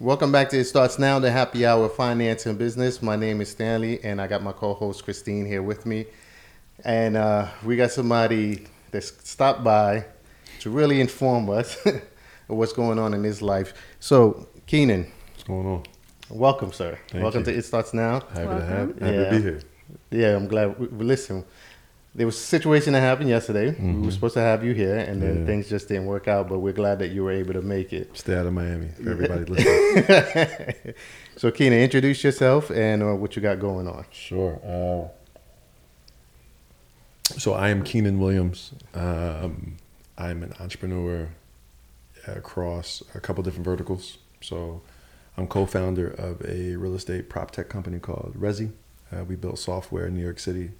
Welcome back to It Starts Now, the happy hour of finance and business. My name is Stanley, and I got my co host Christine here with me. And uh, we got somebody that stopped by to really inform us of what's going on in his life. So, Keenan, What's going on? welcome, sir. Thank welcome you. to It Starts Now. Happy to have happy Yeah. to be here. Yeah, I'm glad. We, we- listen, there was a situation that happened yesterday. We were supposed to have you here, and then Mm-hmm. Yeah. things just didn't work out, but we're glad that you were able to make it. Stay out of Miami. Everybody listening. so, Keenan, introduce yourself and uh, what you got going on. Sure. Uh, so I am Keenan Williams. Um, I'm an entrepreneur across a couple different verticals. So I'm co-founder of a real estate prop tech company called Resi. Uh, we built software in New York City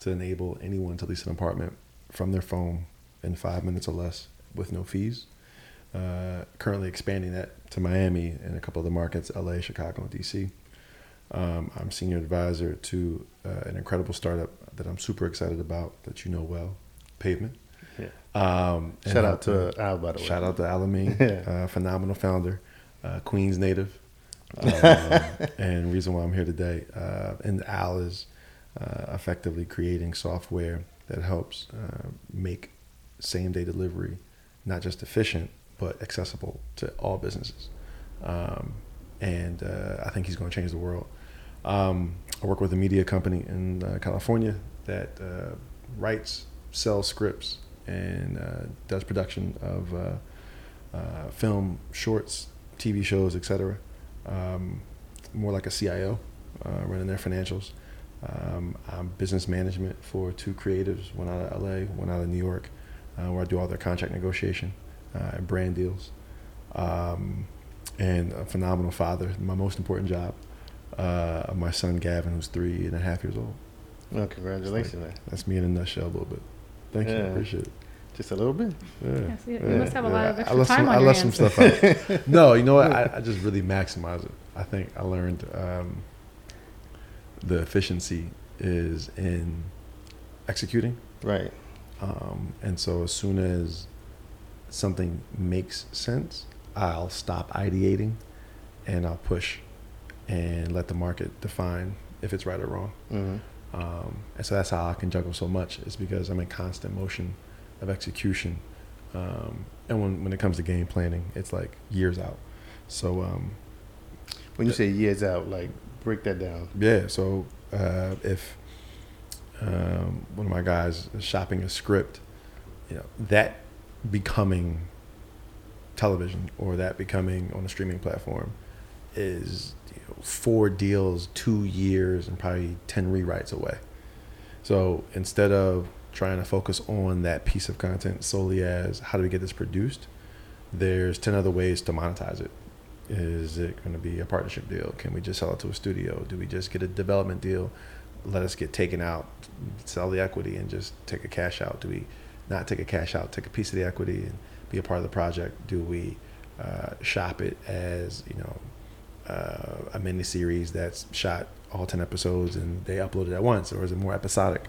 to enable anyone to lease an apartment from their phone in five minutes or less with no fees. Uh, currently expanding that to Miami and a couple of the markets, LA, Chicago, and DC. Um, I'm senior advisor to uh, an incredible startup that I'm super excited about that you know well, Pavement. Yeah. Um, Shout out to Al, by the way. Shout out to Alameen, Yeah. uh, phenomenal founder, uh, Queens native, um, and reason why I'm here today. Uh, and Al is uh, effectively creating software that helps uh, make same day delivery not just efficient but accessible to all businesses. Um, and uh, I think he's going to change the world. Um, I work with a media company in uh, California that uh, writes, sells scripts, and uh, does production of film, shorts, TV shows, etc. Um, more like a CIO, running their financials. Um, I'm business management for two creatives, one out of LA, one out of New York, uh, where I do all their contract negotiation uh, and brand deals. Um, and a phenomenal father, my most important job, uh, of my son Gavin, who's three and a half years old. Well, congratulations, man. That's me in a nutshell, a little bit. Thank you, Yeah. appreciate it. Just a little bit. Yeah. Yes, you, you Yeah, must have a lot yeah. of I extra left time some, on I your left some stuff out. no, you know what? I, I just really maximize it. I think I learned um, the efficiency is in executing. Right. Um, and so as soon as something makes sense, I'll stop ideating and I'll push and let the market define if it's right or wrong. hmm Um, and so that's how I can juggle so much is because I'm in constant motion of execution. Um, and when, when it comes to game planning, it's like years out. So, um, When you say years out, like break that down. yeah, so uh, if um, one of my guys is shopping a script, you know, that becoming television or that becoming on a streaming platform is you know, four deals, two years, and probably 10 rewrites away. So instead of trying to focus on that piece of content solely as how do we get this produced, there's 10 other ways to monetize it. Is it going to be a partnership deal? Can we just sell it to a studio? Do we just get a development deal? Let us get taken out, sell the equity, and just take a cash out? Do we not take a cash out, take a piece of the equity and be a part of the project? Do we uh, shop it as you know uh, a mini series that's shot all ten episodes and they upload it at once, or is it more episodic?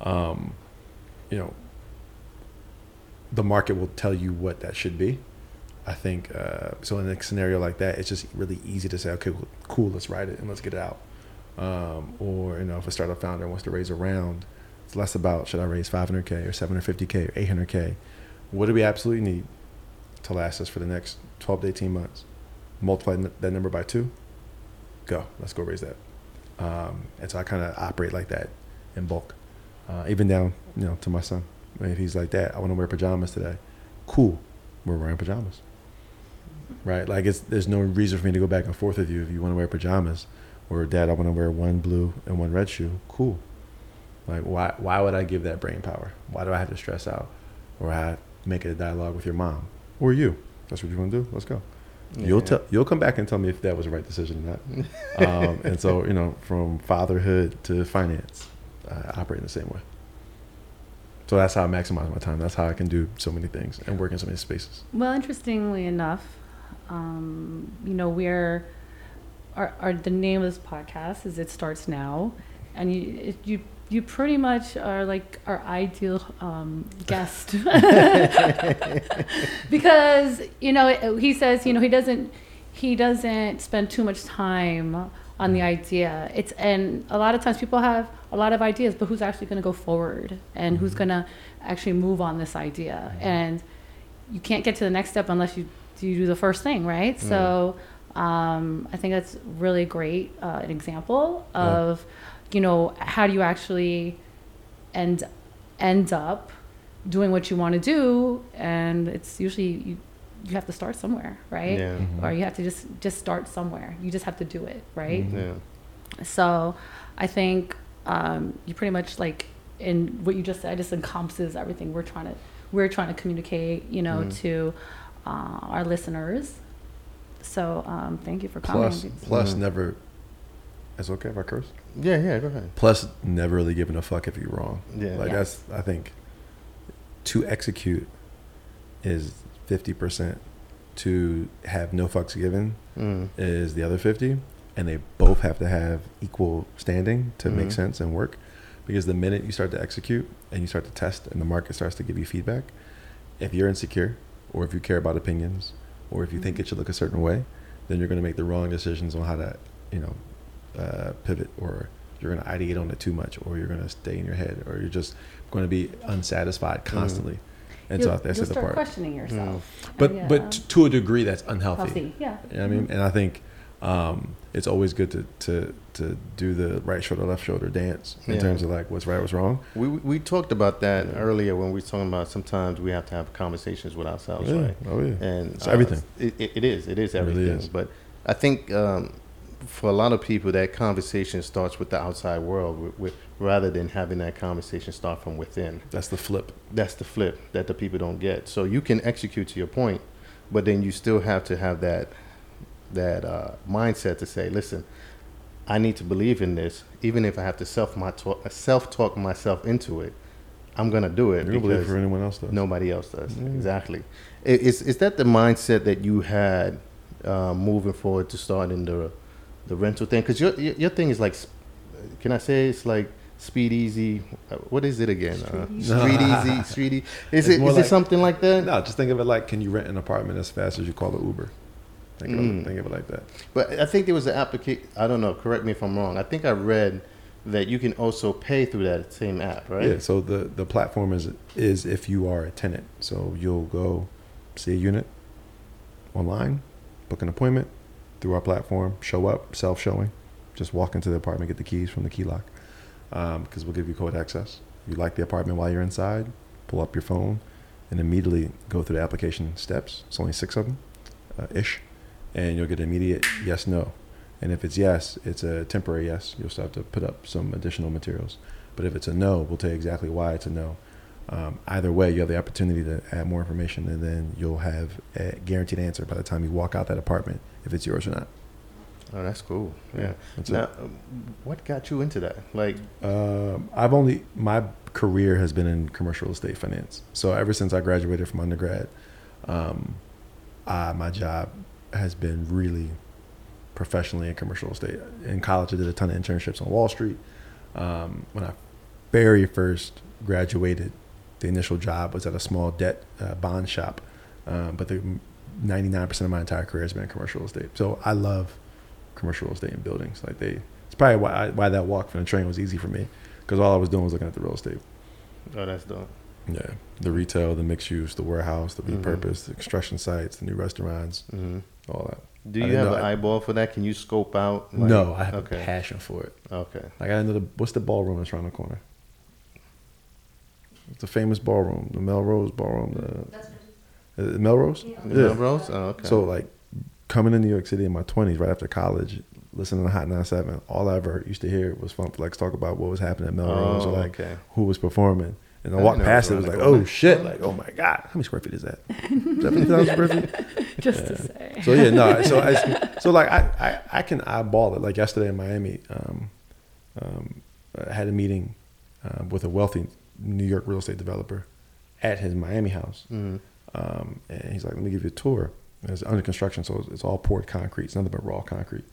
Um, you know, the market will tell you what that should be. I think uh, so. In a scenario like that, it's just really easy to say, okay, well, cool, let's write it and let's get it out. Um, or you know, if a startup founder wants to raise a round, it's less about should I raise 500k or 750k or 800k. What do we absolutely need to last us for the next 12 to 18 months? Multiply that number by two. Go. Let's go raise that. Um, and so I kind of operate like that in bulk, uh, even down you know to my son. If he's like that, I want to wear pajamas today. Cool, we're wearing pajamas. Right? Like it's there's no reason for me to go back and forth with you if you want to wear pajamas, or dad, I want to wear one blue and one red shoe. Cool. Like why why would I give that brain power? Why do I have to stress out, or I have make it a dialogue with your mom or you? That's what you want to do. Let's go. You'll tell you'll come back and tell me if that was the right decision or not. um, and so you know, from fatherhood to finance, I operate in the same way. So that's how I maximize my time. That's how I can do so many things and work in so many spaces. Well, interestingly enough, um, you know, we're our, our the name of this podcast is "It Starts Now," and you it, you you pretty much are like our ideal um, guest. Because you know he says you know he doesn't he doesn't spend too much time on the idea. It's and a lot of times people have a lot of ideas, but who's actually going to go forward? And who's going to actually move on this idea? And you can't get to the next step unless you you do the first thing, right? So um, I think that's really great uh, an example Yeah. of you know how do you actually end end up doing what you want to do, and it's usually you you have to start somewhere, right? Yeah. Mhm. Or you have to just just start somewhere. You just have to do it, right? Mhm. Yeah. So I think um, you pretty much like in what you just said just encompasses everything we're trying to we're trying to communicate, you know, Mhm. to uh, our listeners. So um, thank you for coming. Plus, plus Mhm. never. It's okay if I curse. Yeah, yeah, go ahead. Plus, never really giving a fuck if you're wrong. Yeah. Like Yeah. that's, I think, to execute is fifty percent. To have no fucks given Mm. is the other fifty, and they both have to have equal standing to make Mhm. sense and work. Because the minute you start to execute and you start to test, and the market starts to give you feedback, if you're insecure, or if you care about opinions, or if you think Mhm. it should look a certain way, then you're going to make the wrong decisions on how to, you know, uh, pivot, or you're going to ideate on it too much, or you're going to stay in your head, or you're just going to be unsatisfied constantly. And you'll, so that's you'll the start part. questioning yourself. But Yeah. but to a degree, that's unhealthy. healthy, yeah. You know what I mean? And I think um, it's always good to, to to do the right shoulder, left shoulder dance in Yeah. terms of like what's right, what's wrong. We we talked about that Yeah. earlier when we were talking about sometimes we have to have conversations with ourselves, yeah. right? Oh yeah. And It's uh, everything. It, it, is. It is It really everything. is. But I think um, for a lot of people, that conversation starts with the outside world, with, with, rather than having that conversation start from within. That's the flip. That's the flip that the people don't get. So you can execute to your point, but then you still have to have that that uh, mindset to say, listen, I need to believe in this, even if I have to self my talk, self talk myself into it. I'm gonna do it You believe for anyone else does. nobody else does. Yeah. Exactly. Is is that the mindset that you had uh, moving forward to starting the the rental thing? Because your, your your thing is like, can I say it's like speed easy? Uh, What is it again? Uh, Street street easy, street easy. Is It's it like- it something like that? No, just think of it like, can you rent an apartment as fast as you call it Uber? Think, of, Mm. it, think of it like that. But I think there was an application. I don't know. Correct me if I'm wrong. I think I read that you can also pay through that same app, right? Yeah. So the the platform is is if you are a tenant. So you'll go see a unit online, book an appointment through our platform, show up, self showing, just walk into the apartment, get the keys from the key lock, because we'll give you code access. You like the apartment while you're inside, pull up your phone, and immediately go through the application steps. It's only six of them, uh, ish, and you'll get immediate yes no. And if it's yes, it's a temporary yes. You'll still have to put up some additional materials. But if it's a no, we'll tell you exactly why it's a no. Um, either way, you have the opportunity to add more information, and then you'll have a guaranteed answer by the time you walk out that apartment if it's yours or not. Oh, that's cool. Yeah. That's Now, it. um, what got you into that? Like, Um, I've only my career has been in commercial estate finance. So ever since I graduated from undergrad, um, I, my job has been really professionally in commercial estate. In college, I did a ton of internships on Wall Street. Um, when I very first graduated, the initial job was at a small debt uh, bond shop. Um, but the 99% of my entire career has been in commercial estate. So I love commercial estate and buildings. Like they, it's probably why, I, why that walk from the train was easy for me because all I was doing was looking at the real estate. oh, that's dope. Yeah, the retail, the mixed use, the warehouse, the Mhm. the construction sites, the new restaurants, hmm all that. Do I you have know an I- eyeball for that? Can you scope out? like- no, I have okay. a passion for it. Okay. Like I know the what's the ballroom that's around the corner. It's a famous ballroom, the Melrose Ballroom. The, uh, Melrose. Is Yeah. that Rose? Oh, okay. So like coming to New York City in my twenties, right after college, listening to Hot 97, all I ever used to hear was Funk Flex talk about what was happening at Melrose oh, or like okay. who was performing. And I I walked didn't past it it, was it was around like, oh shit, like, oh my God, how many square feet is that? 70,000 square feet? Just to say. So yeah, no. So I, so like I, I, I can eyeball it. Like yesterday in Miami, um, um, I had a meeting um, with a wealthy New York real estate developer at his Miami house, Mhm. um, and he's like, "Let me give you a tour." And it's under construction, so it's, it's all poured concrete. It's nothing but raw concrete.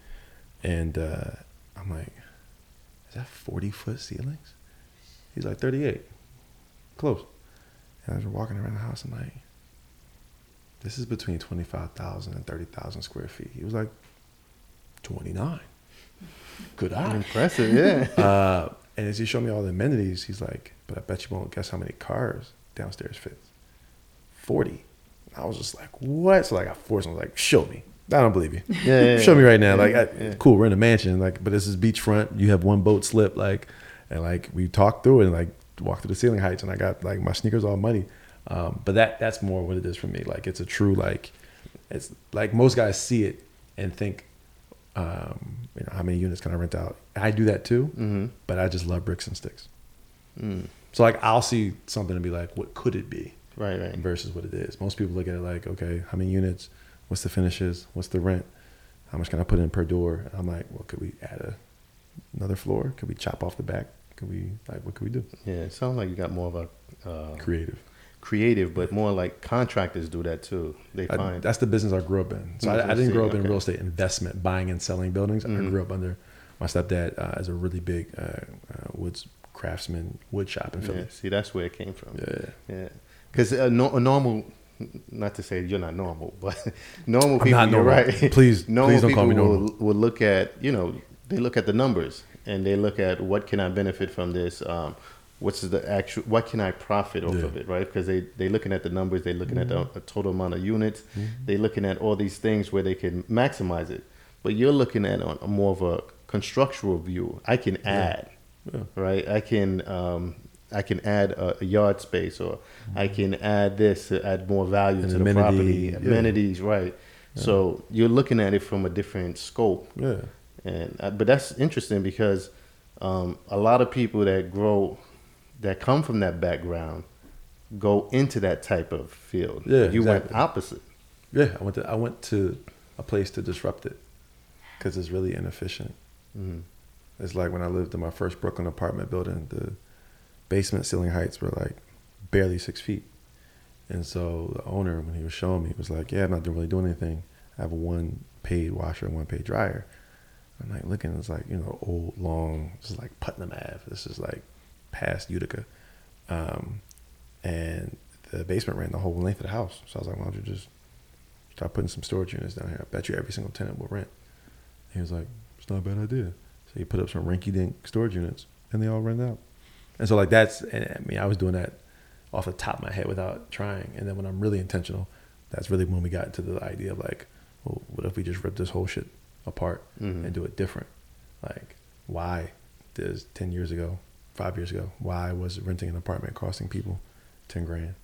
And uh, I'm like, "Is that 40 foot ceilings?" He's like, "38, close." And as we're walking around the house, I'm like, this is between 25,000 and 30,000 square feet. He was like, 29. Good eye. Impressive, yeah. Uh, and as he showed me all the amenities, he's like, but I bet you won't guess how many cars downstairs fits. 40. I was just like, what? So like I forced him, like, show me. I don't believe you. Yeah, yeah, show me right now. Like, I, Yeah. cool, we're in a mansion, like, but this is beachfront. You have one boat slip, like, and like we talked through it and like walked through the ceiling heights, and I got like my sneakers all muddy. Um, but that that's more what it is for me. Like, it's a true like, it's like most guys see it and think, um, you know, how many units can I rent out? I do that too, Mm-hmm. but I just love bricks and sticks. Mm. So like I'll see something and be like, what could it be Right, right. versus what it is. Most people look at it like, okay, how many units? What's the finishes? What's the rent? How much can I put in per door? And I'm like, well, could we add a, another floor? Could we chop off the back? Could we like what could we do? Yeah, it sounds like you got more of a uh, Creative. creative, but more like contractors do that too. They I, find that's the business I grew up in. So I, I I didn't grow up in okay. real estate investment, buying and selling buildings. I Mhm. grew up under my stepdad uh, as a really big uh, uh, woods craftsman wood shop in Philly. yeah, see, that's where it came from. Yeah. Yeah, because a, no, a normal, not to say you're not normal, but normal I'm people, normal. right. Please- normal please don't people call me normal. Will, will look at, you know, they look at the numbers and they look at what can I benefit from this. Um, what's the actual? What can I profit off Yeah. of it? Right? Because they they looking at the numbers. they're looking at Mm-hmm. the, the total amount of units. they're looking at all these things where they can maximize it. But you're looking at on a more of a constructural view. I can add Yeah. right? I can um, I can add a, a yard space, or I can add this to add more value An to amenity, the property, yeah. amenities, right? So you're looking at it from a different scope, Yeah. And uh, but that's interesting because um, a lot of people that grow that come from that background go into that type of field. Yeah, you went opposite. Yeah, I went to I went to a place to disrupt it because it's really inefficient. Mhm. It's like when I lived in my first Brooklyn apartment building, the basement ceiling heights were like barely six feet, and so the owner, when he was showing me, was like, "Yeah, I'm not really doing anything. I have a one paid washer and one paid dryer." I'm like looking, it's like you know old long, this is like Putnam Ave. This is like past Utica, um, and the basement ran the whole length of the house. So I was like, "Why don't you just start putting some storage units down here? I bet you every single tenant will rent." He was like, "It's not a bad idea." So he put up some rinky-dink storage units, and they all rent out. And so like that's, and I mean, I was doing that off the top of my head without trying. And then when I'm really intentional, that's really when we got into the idea of like, well, what if we just rip this whole shit apart Mhm. and do it different? Like, why does ten years ago, five years ago, why was renting an apartment costing people ten grand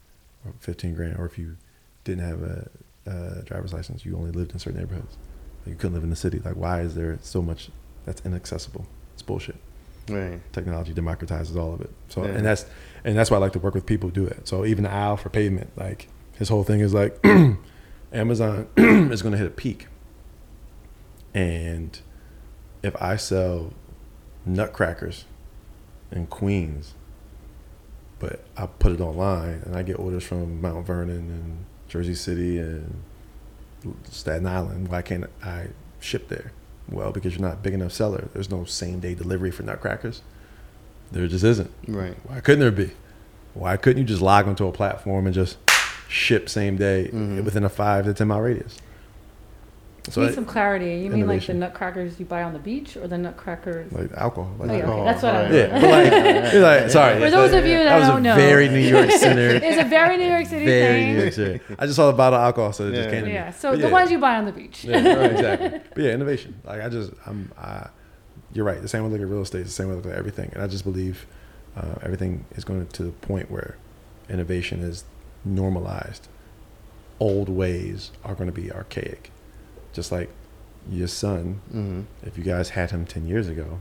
or fifteen grand, or if you didn't have a, a driver's license, you only lived in certain neighborhoods, like you couldn't live in the city. Like, why is there so much that's inaccessible? It's bullshit Right. technology democratizes all of it. So Yeah. and that's and that's why I like to work with people who do it. So even Al for pavement, like his whole thing is like Amazon is going to hit a peak, and if I sell nutcrackers in Queens, but I put it online and I get orders from Mount Vernon and Jersey City and Staten Island, why can't I ship there? Well, because you're not a big enough seller. There's no same day delivery for nutcrackers. There just isn't. Right. Why couldn't there be? Why couldn't you just log onto a platform and just ship same day Mhm. within a five to ten mile radius? So need some clarity. You mean like the innovation. nutcrackers you buy on the beach, or the nutcrackers? like alcohol. Like Oh, yeah, alcohol, okay. That's what I right. meant. Yeah, but like, you're like, sorry. For those of you that that was don't a know. very New York centered, It's a very New York City very thing. New York City. I just saw the bottle of alcohol, so it just Yeah. came to me. Yeah. So But the yeah. ones you buy on the beach. Yeah, right, exactly. But yeah, innovation. Like I just, I'm, I, you're right. The same way I look at real estate, the same way I look at everything, and I just believe uh, everything is going to the point where innovation is normalized. Old ways are going to be archaic, just like your son. Mm-hmm. If you guys had him ten years ago,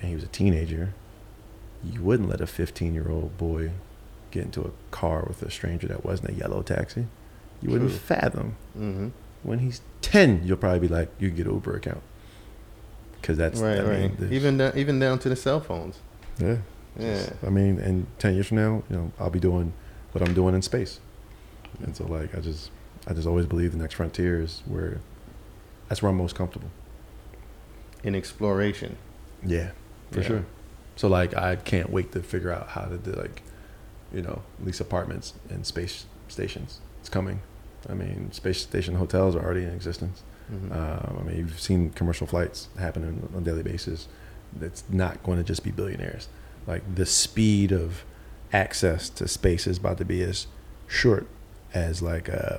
and he was a teenager, you wouldn't let a 15 year old boy get into a car with a stranger that wasn't a yellow taxi. You wouldn't fathom Mm-hmm. when he's 10 you'll probably be like you can get an uber account because that's Right, I right. there's- Even down, even down to the cell phones. yeah Yeah. i mean and 10 years from now you know i'll be doing what i'm doing in space and so like i just i just always believe the next frontier is where that's where i'm most comfortable In exploration. yeah for Yeah. sure so like i can't wait to figure out how to do like you know lease apartments and space stations it's coming I mean, space station hotels are already in existence. Mhm. Um, I mean, you've seen commercial flights happen on a daily basis. It's not going to just be billionaires. Like the speed of access to space is about to be as short as like uh,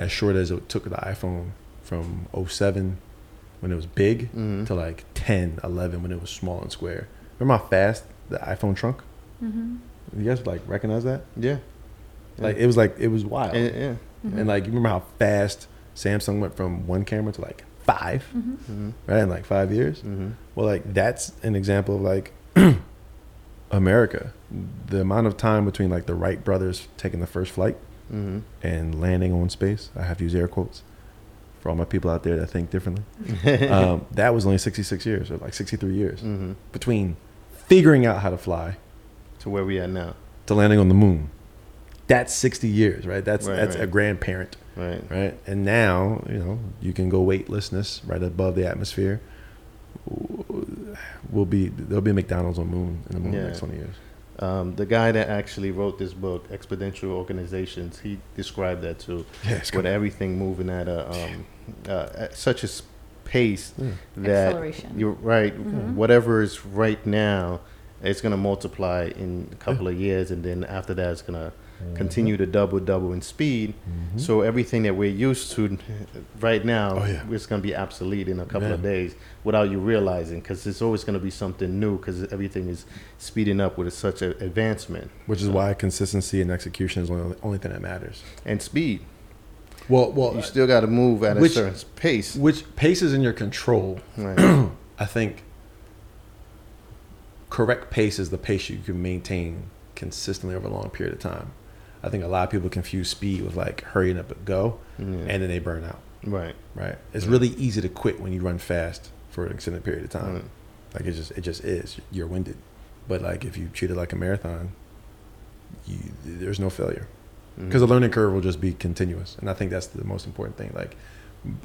as short as it took the iPhone from 07 when it was big Mhm. to like 10, 11 when it was small and square. Remember how fast the iPhone trunk? Mm-hmm. You guys like recognize that? Yeah. Like it was like it was wild. And- yeah. And like you remember how fast Samsung went from one camera to like 5 Mm-hmm. Mhm. right? In like five years. Mhm. Well, like that's an example of like America. The amount of time between like the Wright brothers taking the first flight Mhm. and landing on space. I have to use air quotes for all my people out there that think differently. um, that was only 66 years or like 63 years Mhm. between figuring out how to fly To where we are now. to landing on the moon. That's 60 years, right? That's Right, that's right. a grandparent, Right. right? And now, you know, you can go weightlessness right above the atmosphere. We'll be there'll be a McDonald's on the moon in the moon Yeah. next 20 years. Um, the guy that actually wrote this book, Exponential Organizations, he described that too. Yeah, with good. everything moving at a um, uh, at such a pace Yeah. that you're right. Mhm. Whatever is right now, it's gonna multiply in a couple of years, and then after that, it's gonna continue to double, double in speed. Mhm. So everything that we're used to right now, Oh, yeah. it's gonna be obsolete in a couple of days without you realizing, because it's always gonna be something new, because everything is speeding up with such an advancement Which is why consistency and execution is the only, thing that matters. and speed. Well, well, You still got to move at a certain pace. which pace is in your control. Right. I think correct pace is the pace you can maintain consistently over a long period of time. I think a lot of people confuse speed with like hurrying up and go, Yeah. and then they burn out. right. Right? It's really easy to quit when you run fast for an extended period of time. Right. Like it just it just is. You're winded. But like if you treat it like a marathon, you, there's no failure mm. because the learning curve will just be continuous, and I think that's the most important thing. Like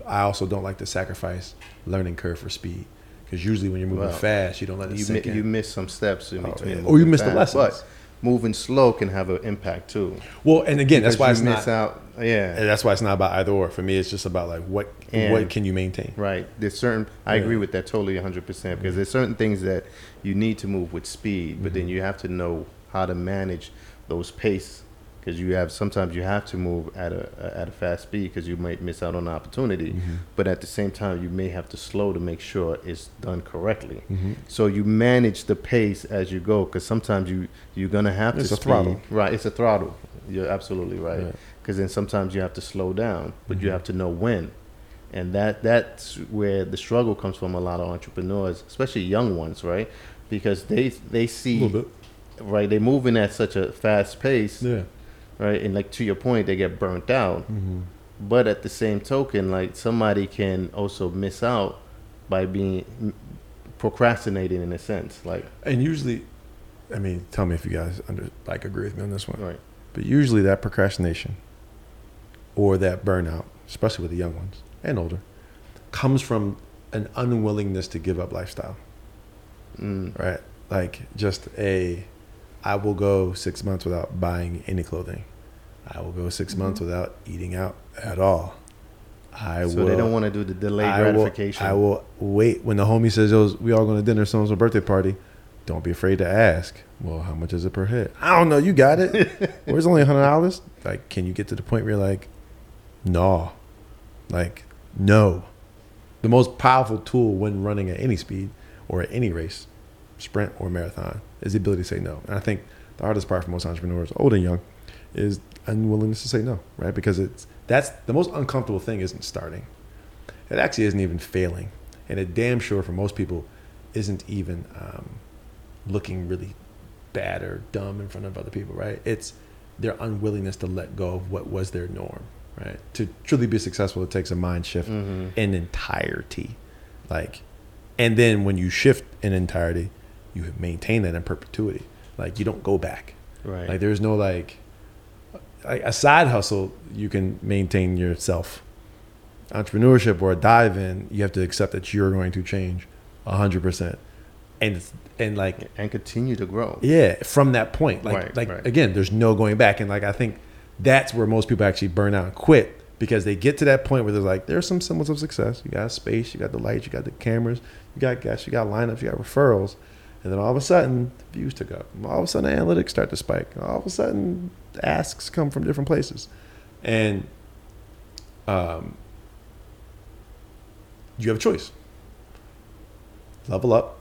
I also don't like to sacrifice learning curve for speed because usually when you're moving Well, fast, you don't let it you, sink mi- in. you miss some steps in Oh, between. yeah. Or you miss the fast, lessons. But moving slow can have an impact too. well, and again, that's why it's not. out. Yeah. and that's why it's not about either or. For me, it's just about like what And- what can you maintain. Right. There's certain. I Yeah. agree with that totally 100 percent because there's certain things that you need to move with speed, but Mm-hmm. then you have to know how to manage those pace because you have sometimes you have to move at a at a fast speed because you might miss out on an opportunity, Mm-hmm. but at the same time you may have to slow to make sure it's done correctly. Mm-hmm. So you manage the pace as you go because sometimes you you're gonna have It's to a speed. throttle. Right. It's a throttle. You're absolutely right Yeah. because then sometimes you have to slow down, but you Mhm. have to know when. And that that's where the struggle comes from a lot of entrepreneurs, especially young ones, right? Because they they see right they're moving at such a fast pace, Yeah. Right? And like to your point, they get burnt out. Mm-hmm. But at the same token, like somebody can also miss out by being procrastinating in a sense, like And usually, I mean, tell me if you guys under like agree with me on this one. right, But usually that procrastination or that burnout, especially with the young ones and older, comes from an unwillingness to give up lifestyle, mm, right? Like just a, I will go six months without buying any clothing. I will go 6 mm-hmm. months without eating out at all. I so will. they don't want to do the delayed I will. I will wait when the homie says, "Yo, we all going to dinner, someone's a birthday party." Don't be afraid to ask. Well, how much is it per head? I don't know. You got it. Where's only hundred dollars? Like, can you get to the point where you're like, no, like, no. The most powerful tool when running at any speed or at any race, sprint or marathon, is the ability to say no. And I think the hardest part for most entrepreneurs, old and young, is unwillingness to say no, right? Because it's that's the most uncomfortable thing isn't starting. It actually isn't even failing, and it damn sure for most people isn't even um, looking really bad or dumb in front of other people, right? It's their unwillingness to let go of what was their norm, right? To truly be successful, it takes a mind shift Mhm. in entirety, like, and then when you shift in entirety, you maintain that in perpetuity. Like you don't go back. right. Like there's no like like a side hustle you can maintain yourself. Entrepreneurship or a dive in, you have to accept that you're going to change hundred percent. And it's and like and continue to grow. yeah, from that point. Like Right, like right. again, there's no going back. And like I think that's where most people actually burn out and quit because they get to that point where they're like, there's some symbols of success. You got space, you got the lights, you got the cameras, you got guests, you got lineups, you got referrals. And then all of a sudden, views took up. All of a sudden, analytics start to spike. All of a sudden, asks come from different places. And um, you have a choice. Level up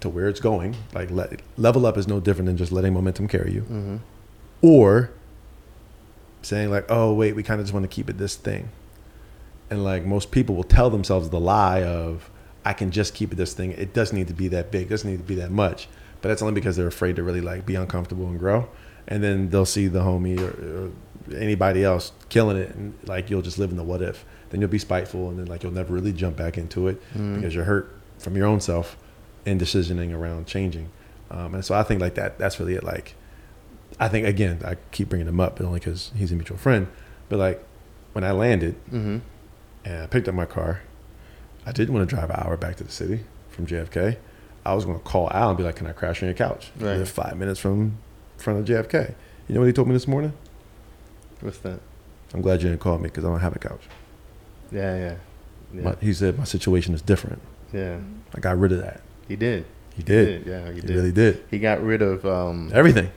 to where it's going. Like let, level up is no different than just letting momentum carry you, Mm-hmm. or saying like, "Oh wait, we kind of just want to keep it this thing," and like most people will tell themselves the lie of, "I can just keep this thing. It doesn't need to be that big. It doesn't need to be that much." But that's only because they're afraid to really like be uncomfortable and grow. And then they'll see the homie or, or anybody else killing it, and like you'll just live in the what if. Then you'll be spiteful, and then like you'll never really jump back into it Mm-hmm. because you're hurt from your own self and decisioning around changing. Um, and so I think like that. That's really it. Like I think again, I keep bringing him up, but only because he's a mutual friend. But like when I landed Mm-hmm. and I picked up my car, I didn't want to drive an hour back to the city from JFK. I was going to call Al and be like, "Can I crash on your couch?" Right. live five minutes from front of JFK. You know what he told me this morning? What's that? I'm glad you didn't call me because I don't have a couch. Yeah, yeah, yeah. My, he said my situation is different. yeah. I got rid of that. He did. He did. Yeah, he He, did. really did. He got rid of um, Everything.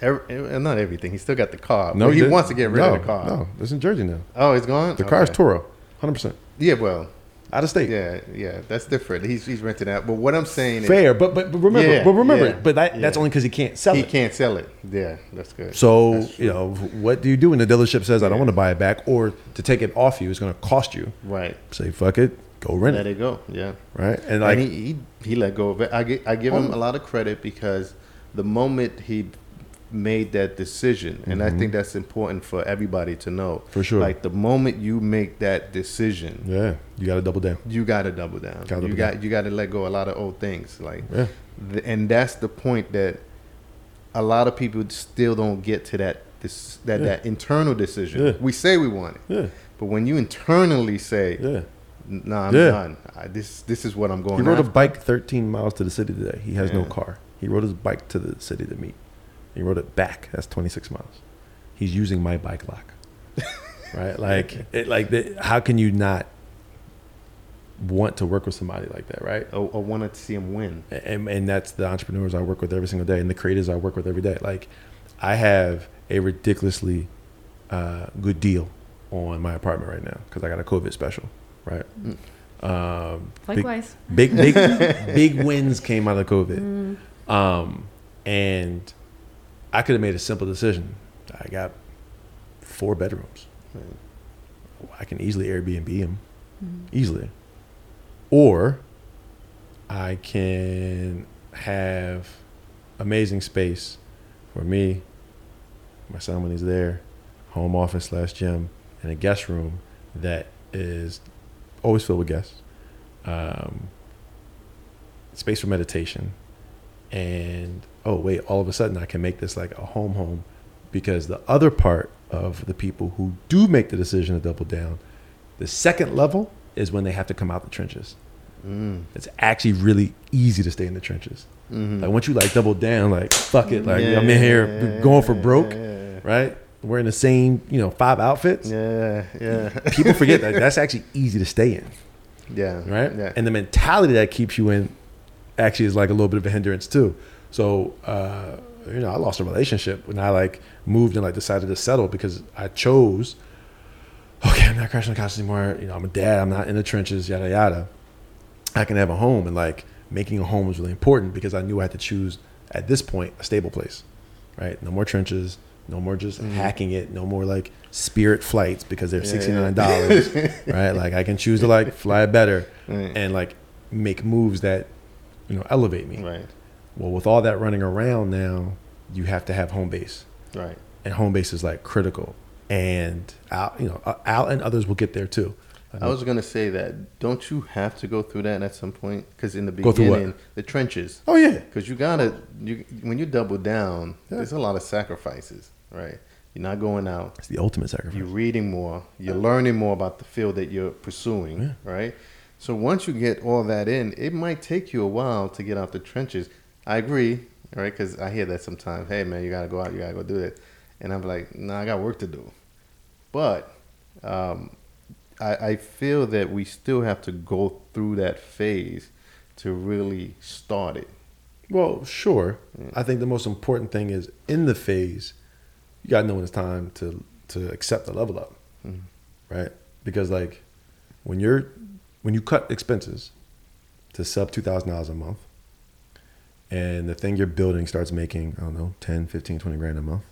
every, not everything. He still got the car. No, he, didn't. wants to get rid no, of the car. No, it's in Jersey now. Oh, it's gone. The car's Okay. Toro, 100 percent Yeah, well, out of state. yeah, yeah. That's different. He's he's renting out. But what I'm saying is Fair, but but, but remember, Yeah, but remember, yeah, but that, that's only because he can't sell he it. can't sell it. Yeah, that's good. So That's you know, what do you do when the dealership says I don't want to buy it back, or to take it off you is going to cost you? right. Say fuck it, go rent Let it, Let it go. Yeah. right? And like, he, he he let go of it. I gi- I give him Oh. a lot of credit because the moment he made that decision, and I think that's important for everybody to know. Mm-hmm. For sure. Like the moment you make that decision, yeah, you got to double down. you got to double down. Gotta you got you got to let go a lot of old things. Like, Yeah, th- and that's the point that a lot of people still don't get to that this that Yeah. that internal decision. Yeah. We say we want it, yeah, but when you internally say, yeah. "Nah, I'm done. I, this this is what I'm going." He rode a bike 13 miles to the city today. He has no car. He rode his bike to the city to meet. He rode it back. That's 26 miles. He's using my bike lock. right? Like it like the, how can you not want to work with somebody like that, right? or, or wanted to see him win. and, and that's the entrepreneurs I work with every single day, and the creators I work with every day. Like, I have a ridiculously uh, good deal on my apartment right now because I got a COVID special, right? Um, big, Likewise. big, big, big wins came out of COVID, um, and I could have made a simple decision. I got four bedrooms. I can easily Airbnb them, easily, or I can have amazing space for me, my son when he's there, home office slash gym, and a guest room that is always filled with guests. Um, space for meditation, and oh wait, all of a sudden I can make this like a home home because the other part of the people who do make the decision to double down, the second level is when they have to come out the trenches. Mm. It's actually really easy to stay in the trenches. Mhm. Like once you like double down, like fuck it, like Yeah, I'm in here yeah, going for broke, Yeah, right? Wearing the same, you know, five outfits. yeah, yeah. People forget that that's actually easy to stay in, yeah, right? Yeah. And the mentality that keeps you in actually is like a little bit of a hindrance too. So, uh, you know, I lost a relationship when I like moved and like decided to settle because I chose. Okay, I'm not crashing the couch anymore. You know, I'm a dad. I'm not in the trenches. Yada yada. I can have a home, and like making a home was really important because I knew I had to choose at this point a stable place, right? No more trenches. No more just hacking it. No more like Spirit flights because they're Yeah, sixty yeah. nine dollars, right? Like I can choose to like fly better and like make moves that you know elevate me. right, Well, with all that running around now, you have to have home base, right. and home base is like critical. And Al, you know, uh, Al and others will get there too. I was gonna say that. Don't you have to go through that at some point? Because in the Go through what? beginning, the trenches. Oh yeah, Because you gotta, you when you double down, Yeah. there's a lot of sacrifices, right? You're not going out. it's the ultimate sacrifice. You're reading more. You're learning more about the field that you're pursuing, Yeah. right? So once you get all that in, it might take you a while to get out the trenches. I agree, right? Because I hear that sometimes. Hey, man, you gotta go out. You gotta go do that. and I'm like, no, nah, I got work to do. But um, I, I feel that we still have to go through that phase to really start it. Well, sure. I think the most important thing is in the phase, you gotta know when it's time to to accept the level up, Mhm. right? Because like when you're when you cut expenses to sub two thousand dollars a month, and the thing you're building starts making I don't know 10, 15, 20 grand a month,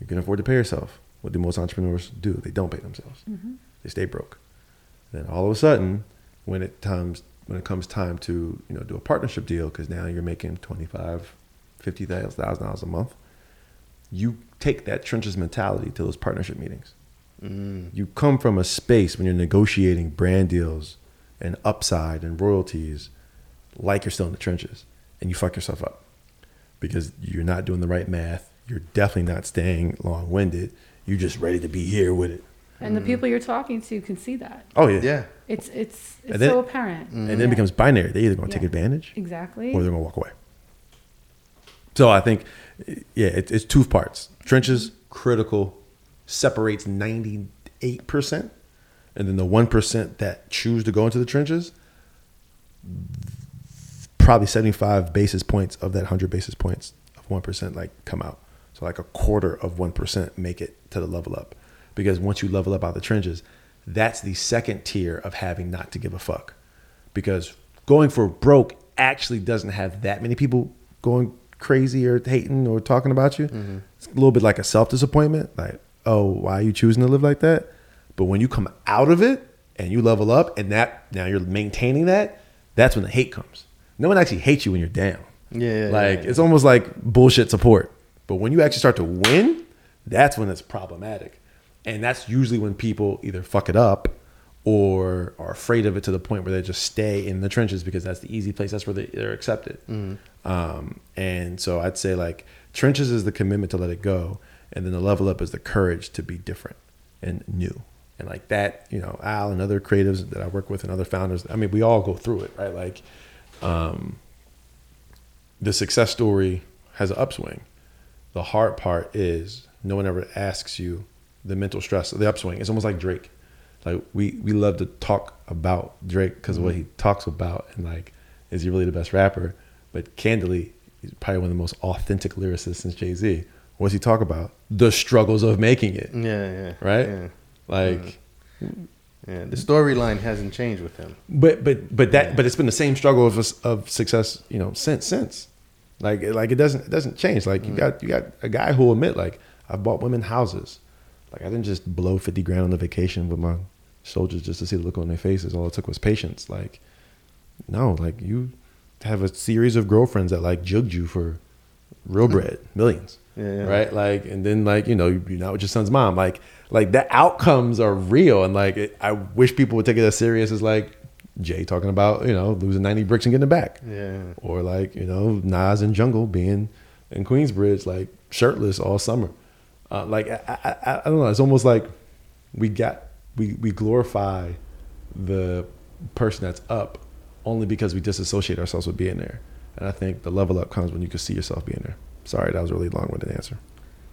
you can afford to pay yourself. What do most entrepreneurs do? They don't pay themselves. They stay broke. Then all of a sudden, when it comes when it comes time to you know do a partnership deal, because now you're making twenty five, fifty thousand dollars a month, you take that trenches mentality to those partnership meetings. Mm. You come from a space when you're negotiating brand deals and upside and royalties, like you're still in the trenches, and you fuck yourself up because you're not doing the right math. You're definitely not staying long winded. You're just ready to be here with it. And the people you're talking to can see that. Oh yeah, Yeah. It's it's it's And then- so apparent. Mm. and then Yeah. it becomes binary. They're either going to take Yeah. advantage exactly. or they're going to walk away. So I think, yeah, it, it's two parts. Trenches, critical, separates 98%. And then the 1% that choose to go into the trenches, probably 75 basis points of that 100 basis points of 1% like come out. So like a quarter of 1% make it to the level up. Because once you level up out the trenches, that's the second tier of having not to give a fuck. Because going for broke actually doesn't have that many people going crazy or hating or talking about you. Mm-hmm. It's a little bit like a self disappointment. Like, oh, why are you choosing to live like that? But when you come out of it and you level up and that now you're maintaining that, that's when the hate comes. No one actually hates you when you're down. Yeah, yeah, like yeah. it's almost like bullshit support. But when you actually start to win, that's when it's problematic. And that's usually when people either fuck it up or are afraid of it to the point where they just stay in the trenches because that's the easy place. That's where they, they're accepted. Um, and so I'd say like trenches is the commitment to let it go, and then the level up is the courage to be different and new. And like that, you know, Al and other creatives that I work with and other founders. I mean, we all go through it, right? Like, um, the success story has an upswing. The hard part is no one ever asks you the mental stress of the upswing. It's almost like Drake. Like we we love to talk about Drake because of what he talks about and like is he really the best rapper? But candidly, he's probably one of the most authentic lyricists since Jay Z. What's he talk about? The struggles of making it, Yeah, yeah. right? Yeah. Like, Yeah. The storyline hasn't changed with him. but but but that Yeah. but it's been the same struggle of of success, you know, since since. Like like it doesn't it doesn't change. Like you mm. got you got a guy who will admit like I bought women houses. Like I didn't just blow fifty grand on a vacation with my soldiers just to see the look on their faces. All it took was patience. Like no, like you have a series of girlfriends that like jugged you for real bread, millions. Yeah. Right? Like and then like, you know, you're not with your son's mom. Like like the outcomes are real and like it, I wish people would take it as serious as like Jay talking about, you know, losing 90 bricks and getting it back. Yeah. Or like, you know, Nas and Jungle being in Queensbridge, like shirtless all summer. Uh, like, I, I, I I don't know. It's almost like we got, we, we glorify the person that's up only because we disassociate ourselves with being there. And I think the level up comes when you can see yourself being there. Sorry, that was a really long winded answer.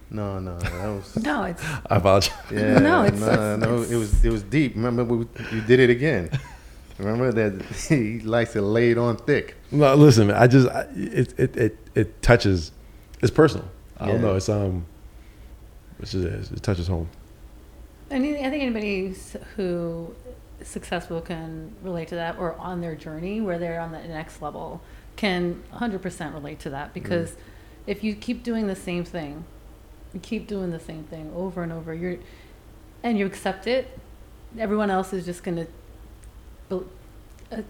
No, no, that was. No, it's I apologize. Yeah, No, it's- no, it's- no, it's- it was it was deep. Remember, we, you did it again. Remember that he likes to lay it on thick. No, listen, man, I just I, it, it it it touches. It's personal. I don't know. It's um, which it is. It touches home. I mean, I think anybody s- who is successful can relate to that, or on their journey where they're on the next level can 100% relate to that. Because if you keep doing the same thing, you keep doing the same thing over and over, you're, and you accept it, everyone else is just going to uh,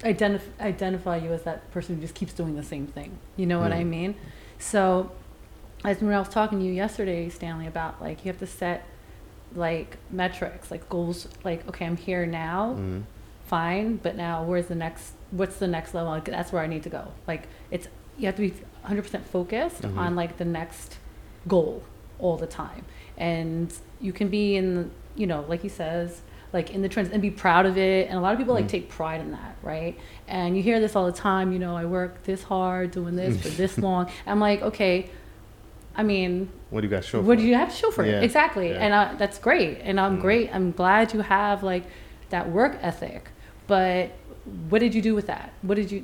identif- identify you as that person who just keeps doing the same thing. You know what I Mm. mean? So, as when I was talking to you yesterday, Stanley, about like you have to set like metrics, like goals. Like, okay, I'm here now, Mm. fine, but now where's the next? What's the next level? Like, that's where I need to go. Like, it's you have to be 100% focused Mhm. on like the next goal all the time, and you can be in, you know, like he says, like in the trends and be proud of it. And a lot of people like take pride in that, right? And you hear this all the time. You know, I work this hard doing this for this long. I'm like, okay, I mean, What do you got to show what do you have to show for Yeah, it? Exactly. yeah. And uh, that's great. And I'm Mm. great. I'm glad you have like that work ethic. But what did you do with that? What did you,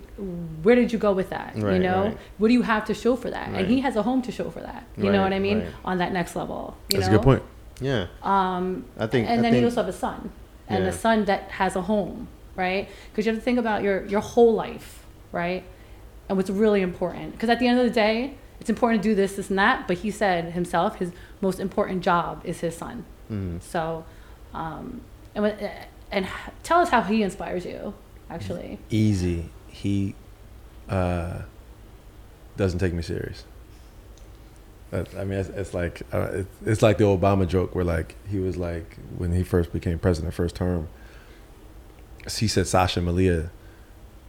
where did you go with that? you know, right. what do you have to show for that? Right. And he has a home to show for that. You know what I mean? right. On that next level. You That's know? a good point. Yeah. Um, I think. and I then think, you also have a son, and Yeah. a son that has a home, right? Because you have to think about your your whole life, right? And what's really important. Because at the end of the day, it's important to do this, this, and that. But he said himself, his most important job is his son. Mhm. So, um, and and tell us how he inspires you, actually. Easy. He uh, doesn't take me serious. I mean, it's, it's like uh, it's, it's like the Obama joke where like he was like when he first became president, first term. He said Sasha and Malia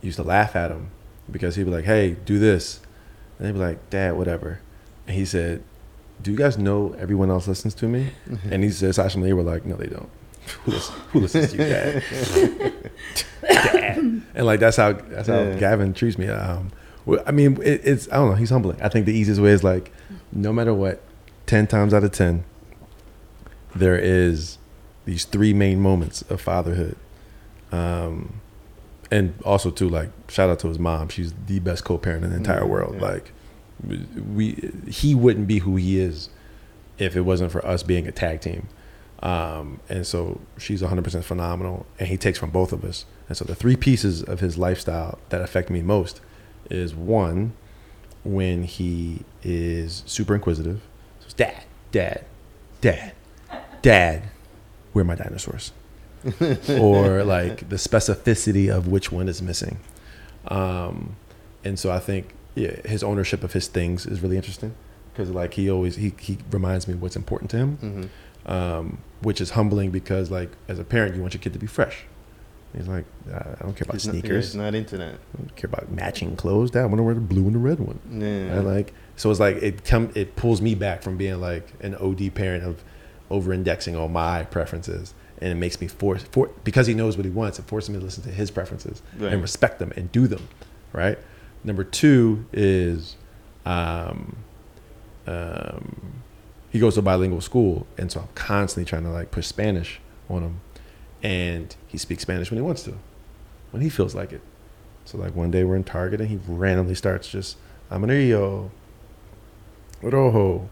used to laugh at him because he'd be like, "Hey, do this," and they'd be like, "Dad, whatever," and he said, "Do you guys know everyone else listens to me?" and he said, "Sasha and Malia were like, no, they don't. Who listens, who listens to you, Dad?" Dad. And like that's how that's how Yeah. Gavin treats me. Um, I mean, it, it's I don't know. He's humbling. I think the easiest way is like, no matter what, ten times out of ten, there is these three main moments of fatherhood. Um, and also too, like shout out to his mom. She's the best co-parent in the entire Mhm, world. yeah. Like, we he wouldn't be who he is if it wasn't for us being a tag team. Um, and so she's 100% phenomenal, and he takes from both of us. And so the three pieces of his lifestyle that affect me most is one, when he is super inquisitive. So it's dad, dad, dad, dad, where are my dinosaurs? or like the specificity of which one is missing. Um, and so I think yeah, his ownership of his things is really interesting because like he always he he reminds me what's important to him Mhm. um, which is humbling because like as a parent you want your kid to be fresh he's like i don't care about He's not- sneakers he's not into that. I don't care about matching clothes dad i want to wear the blue and the red one Yeah. I like so it's like it come it pulls me back from being like an od parent of over indexing on my preferences and it makes me force for because he knows what he wants it forces me to listen to his preferences Right. and respect them and do them right number two is um, um, he goes to bilingual school and so i'm constantly trying to like push spanish on him and he speaks spanish when he wants to when he feels like it. So like one day we're in target and he randomly starts just amarillo rojo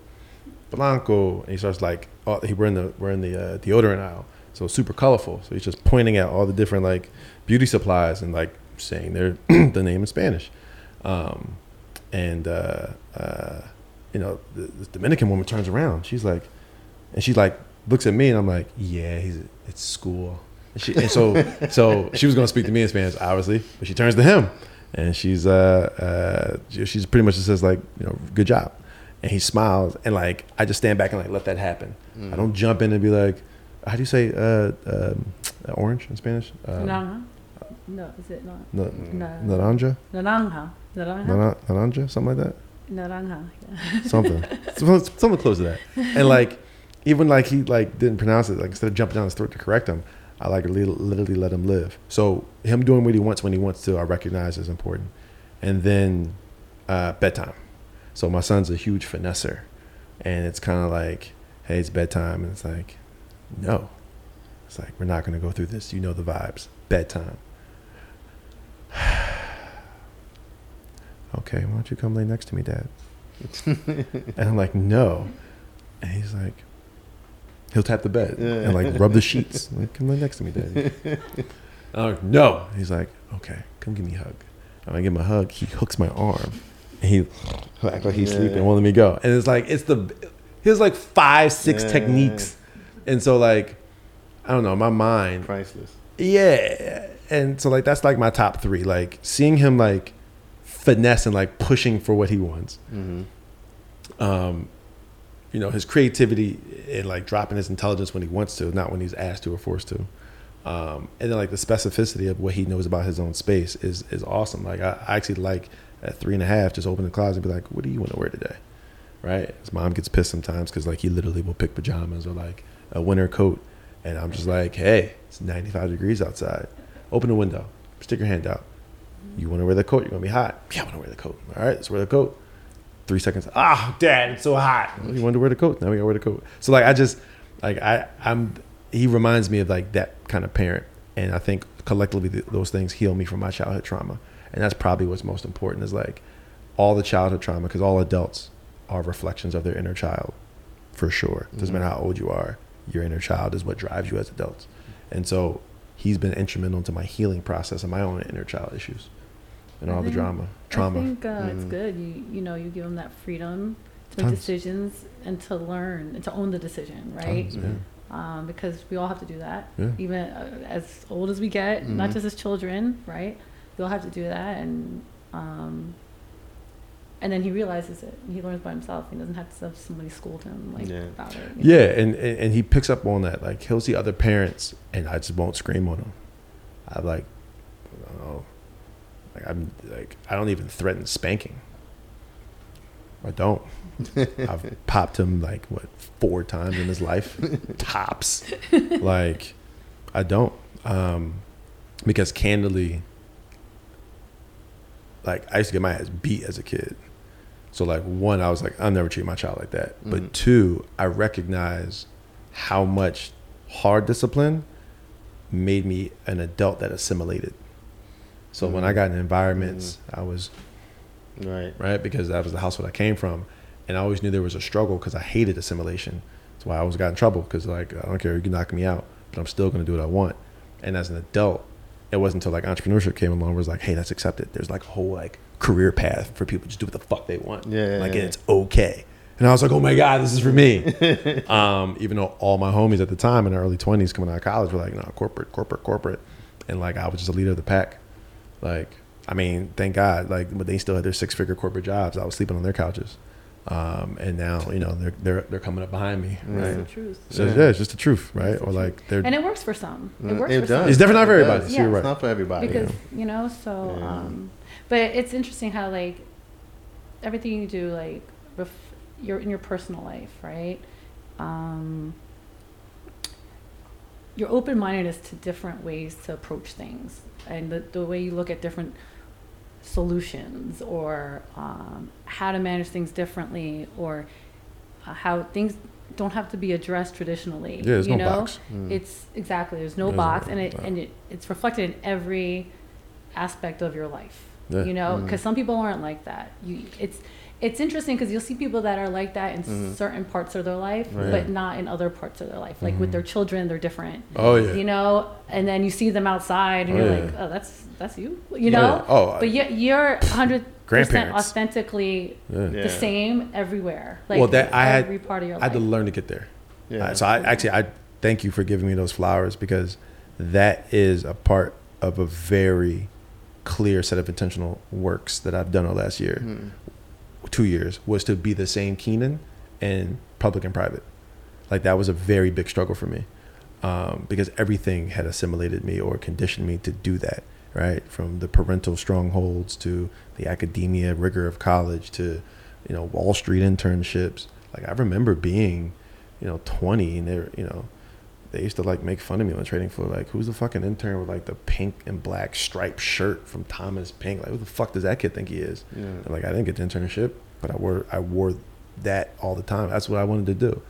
blanco and he starts like oh, he, we're in the we're in the uh, deodorant aisle. So super colorful. So he's just pointing at all the different like beauty supplies and like saying their the name in spanish. Um, and uh, uh, you know the, this dominican woman turns around she's like and she like looks at me and i'm like yeah he's it's school and, she, and so so she was going to speak to me in spanish obviously but she turns to him and she's uh, uh she's pretty much just says like you know good job and he smiles and like i just stand back and like let that happen Mm. i don't jump in and be like how do you say uh, um, orange in spanish um, Naranja? No, is it not? na- No. naranja Naranja. Naranja. Naranja something like that Naranja. Something something something close to that and like even like he like didn't pronounce it like instead of jumping down his throat to correct him i like literally let him live so him doing what he wants when he wants to i recognize is important and then uh, bedtime so my son's a huge finesser and it's kind of like hey it's bedtime and it's like no it's like we're not going to go through this you know the vibes bedtime okay why don't you come lay next to me dad and I'm like, no. And he's like, he'll tap the bed and like rub the sheets. I'm like, come lay next to me, daddy. And I'm like, no. He's like, okay, come give me a hug. And I give him a hug. He hooks my arm. And he act like he's Yeah. sleeping, won't let me go. And it's like, it's the, here's like five, six Yeah. techniques. And so like, I don't know, my mind, Priceless. yeah. And so like that's like my top three. Like seeing him like finesse and like pushing for what he wants. Mm-hmm. Um, you know, his creativity and like dropping his intelligence when he wants to, not when he's asked to or forced to. Um, and then like the specificity of what he knows about his own space is is awesome. Like I, I actually like at three and a half, just open the closet and be like, "What do you want to wear today?" Right? His mom gets pissed sometimes because like he literally will pick pajamas or like a winter coat, and I'm just like, "Hey, it's 95 degrees outside. Open the window. Stick your hand out. You want to wear the coat? You're gonna be hot. Yeah, I want to wear the coat. All right, let's wear the coat. three seconds. Ah, dad, it's so hot. Well, you wanted to wear the coat. Now we gotta wear the coat. So like I just like I I'm he reminds me of like that kind of parent, and I think collectively th- those things heal me from my childhood trauma, and that's probably what's most important is like all the childhood trauma because all adults are reflections of their inner child, for sure. Doesn't matter how old you are, your inner child is what drives you as adults, and so he's been instrumental to my healing process and my own inner child issues, and I all the think- drama, trauma. I think uh, it's Mm. good. You you know you give them that freedom to make Tons. decisions and to learn and to own the decision, right? Tons, yeah. Um, because we all have to do that, Yeah. even uh, as old as we get, not Mhm. just as children, right? We all have to do that, and um, and then he realizes it. He learns by himself. He doesn't have to have somebody scold him like Yeah. about it. you know? Yeah, and, and and he picks up on that. Like he'll see other parents, and I just won't scream on them. I'm like, oh, like I'm like I don't even threaten spanking. I don't. I've popped him like what four times in his life, tops. Like I don't, um, because candidly, like I used to get my ass beat as a kid. So like one, I was like, I'll never treat my child like that. Mhm. But two, I recognize how much hard discipline made me an adult that assimilated. So when I got in environments, I was Right. right because that was the household I came from, and I always knew there was a struggle because I hated assimilation. That's why I always got in trouble because like I don't care, you can knock me out, but I'm still gonna do what I want. And as an adult, it wasn't until like entrepreneurship came along where it was like, hey, that's accepted. There's like a whole like career path for people to just do what the fuck they want. Yeah, like yeah, and it's okay. And I was like, oh my god, this is for me. um, even though all my homies at the time in their early 20s coming out of college were like, no, corporate, corporate, corporate, and like I was just a leader of the pack. Like, I mean, thank God, like, but they still had their six figure corporate jobs. I was sleeping on their couches. Um, and now, you know, they're, they're, they're coming up behind me. Right. It's the truth. So, Yeah. yeah. it's just the truth, right? It's the Or like, they're, And it works for some. It works it for does. some. It's definitely not for It everybody. does. So you're Yeah. right. It's not for everybody. because you know so Yeah. um but it's interesting how like everything you do like ref- you're in your personal life right um you're open-mindedness to different ways to approach things and the, the way you look at different solutions or um, how to manage things differently or uh, how things don't have to be addressed traditionally Yeah, there's you no know box. Mm. it's exactly there's no There's box no- and it and it, it's reflected in every aspect of your life Yeah. you know Mm. because some people aren't like that you it's it's interesting because you'll see people that are like that in Mhm. certain parts of their life Right. but not in other parts of their life like with Mhm. their children they're different oh, yeah. you know and then you see them outside and Oh, you're yeah. like oh that's that's you you Yeah. know Oh, but you, you're 100% authentically yeah. Yeah. the same everywhere like Well, that- I had- part of your I had to learn to get there. Yeah. Uh, so I actually I thank you for giving me those flowers because that is a part of a very clear set of intentional works that I've done the last year, Mm. Two years, was to be the same Keenan in public and private. Like that was a very big struggle for me um, because everything had assimilated me or conditioned me to do that. Right, from the parental strongholds to the academia rigor of college to, you know, Wall Street internships. Like I remember being you know, 20 and they're, you know, they used to like make fun of me on trading floor. Like, who's the fucking intern with like the pink and black striped shirt from Thomas Pink? Like, who the fuck does that kid think he is? Yeah. And, like, I didn't get the internship, but I wore, I wore that all the time. That's what I wanted to do.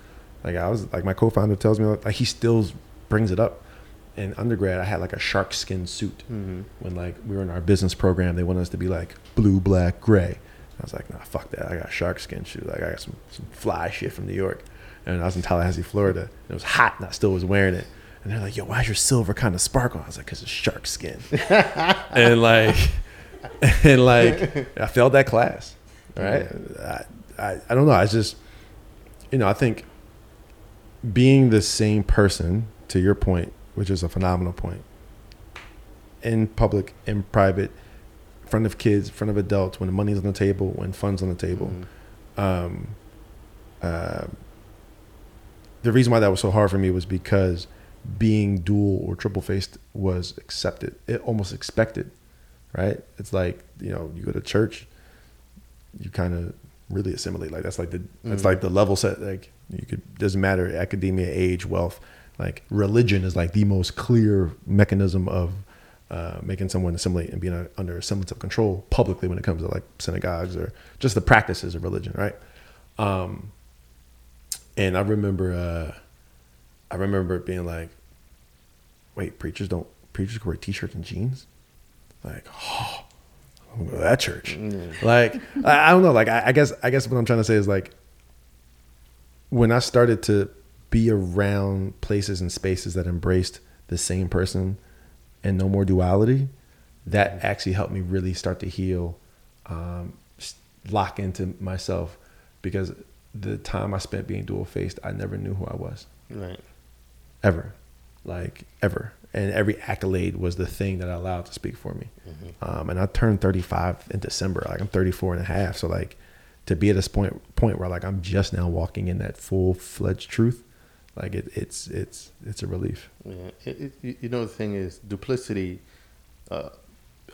Like, I was like, my co-founder tells me, like, he still brings it up. In undergrad, I had like a shark skin suit Mhm. when like we were in our business program. They wanted us to be like blue, black, gray. I was like, nah, fuck that. I got shark skin shoes. Like, I got some, some fly shit from New York. And I was in Tallahassee, Florida. And it was hot, and I still was wearing it. And they're like, yo, why's your silver kind of sparkle? I was like, because it's shark skin. and like, and like, I failed that class. Right? I, I, I don't know. I just, you know, I think being the same person, to your point, which is a phenomenal point, in public, in private, in front of kids, in front of adults, when the money's on the table, when funds on the table. Mhm. Um, uh, the reason why that was so hard for me was because being dual or triple faced was accepted, it almost expected, right? It's like you know, you go to church, you kind of really assimilate. Like that's like the that's Mhm. like the level set. Like you could doesn't matter academia, age, wealth. Like religion is like the most clear mechanism of uh, making someone assimilate and being under a semblance of control publicly when it comes to like synagogues or just the practices of religion, right? Um, and I remember, uh, I remember being like, wait, preachers don't preachers can wear t-shirts and jeans? Like, oh, I'm gonna go to that church. Like, I, I don't know. Like, I, I guess, I guess what I'm trying to say is like, when I started to be around places and spaces that embraced the same person and no more duality, that actually helped me really start to heal, um, lock into myself, because the time I spent being dual faced, I never knew who I was Right. ever, like ever. And every accolade was the thing that I allowed to speak for me. Um, and I turned 35 in December. Like I'm 34 and a half. So like to be at this point point where like I'm just now walking in that full fledged truth, like it, it's it's it's a relief. Yeah, it, it, you- know the thing is duplicity. Uh,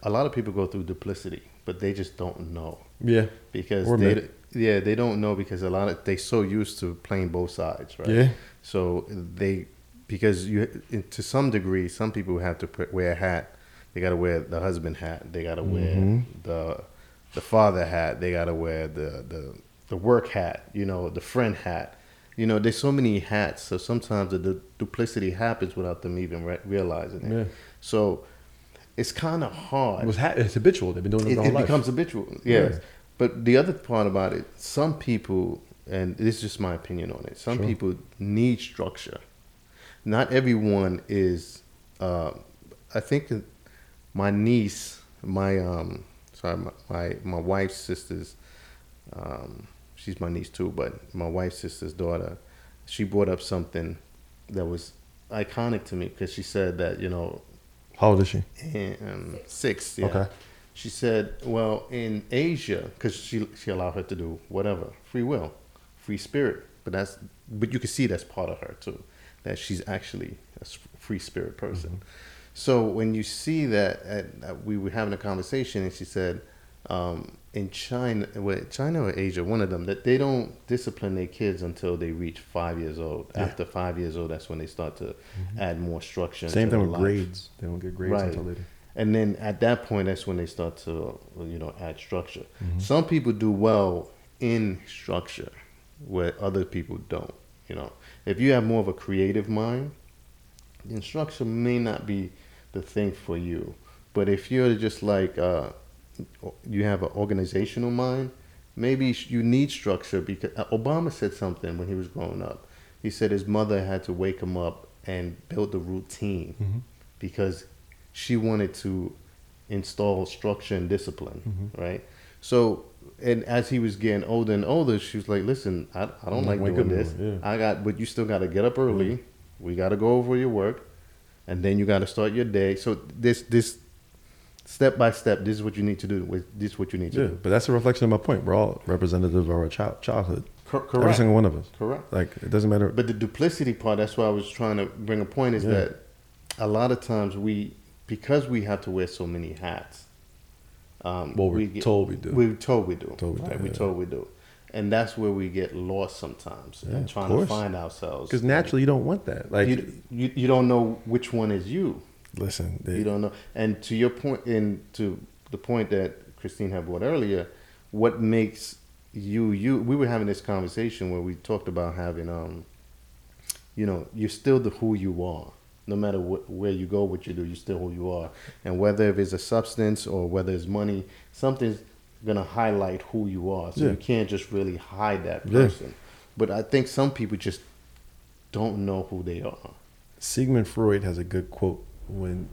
a lot of people go through duplicity, but they just don't know Yeah. because Or they. Yeah, they don't know because a lot of they're so used to playing both sides, right? Yeah. So they because you to some degree, some people have to put, wear a hat. They got to wear the husband hat. They got to wear Mhm. the the father hat. They got to wear the the the work hat. You know, the friend hat. You know, there's so many hats. So sometimes the, du- duplicity happens without them even re- realizing it. Yeah. So it's kind of hard It was ha- it's habitual. They've been doing it it, it becomes habitual. Yes. Yeah. But the other part about it, some people, and this is just my opinion on it, some Sure. people need structure. Not everyone is. Uh, I think my niece, my um, sorry, my my, my wife's sister's, um, she's my niece too, but my wife's sister's daughter, she brought up something that was iconic to me because she said that you know How old is she? and, um, six. Yeah. Okay. She said, "Well, in Asia, because she she allowed her to do whatever, free will, free spirit. But that's but you can see that's part of her too, that she's actually a free spirit person. So when you see that, at, uh, we were having a conversation, and she said, um, in China, well, China or Asia, one of them, that they don't discipline their kids until they reach five years old. Yeah. After five years old, that's when they start to add more structure. Same thing with life. grades. They don't get grades Right. until later. And then at that point, that's when they start to, you know, add structure. Mm-hmm. Some people do well in structure, where other people don't. You know, if you have more of a creative mind, then structure may not be the thing for you. But if you're just like uh, you have an organizational mind, maybe you need structure because uh, Obama said something when he was growing up. He said his mother had to wake him up and build a routine Mhm. because she wanted to install structure and discipline, Mhm. right? So, and as he was getting older and older, she was like, "Listen, I, I don't Mm, like doing this. more, yeah. I got, but you still got to get up early. We got to go over your work, and then you got to start your day. So this, this, step by step, this is what you need to do. With this, is what you need to Yeah, do. but that's a reflection of my point. We're all representatives of our child, childhood. Cor- Every single one of us. Correct. Like it doesn't matter. But the duplicity part, that's why I was trying to bring a point is Yeah. that a lot of times we, because we have to wear so many hats, um, well, we're we get, told we do. We're told we do. Told we right? do, We're told we do. And that's where we get lost sometimes Yeah, and trying to find ourselves. Because naturally, you don't want that. Like, you, you, you don't know which one is you. listen, they, You don't know. And to your point, and to the point that Christine had brought earlier, what makes you you? We were having this conversation where we talked about having, um, you know, you're still the who you are. No matter wh- where you go, what you do, you're still who you are. And whether if it's a substance or whether it's money, something's gonna highlight who you are. So Yeah. you can't just really hide that Yeah. person. But I think some people just don't know who they are. Sigmund Freud has a good quote when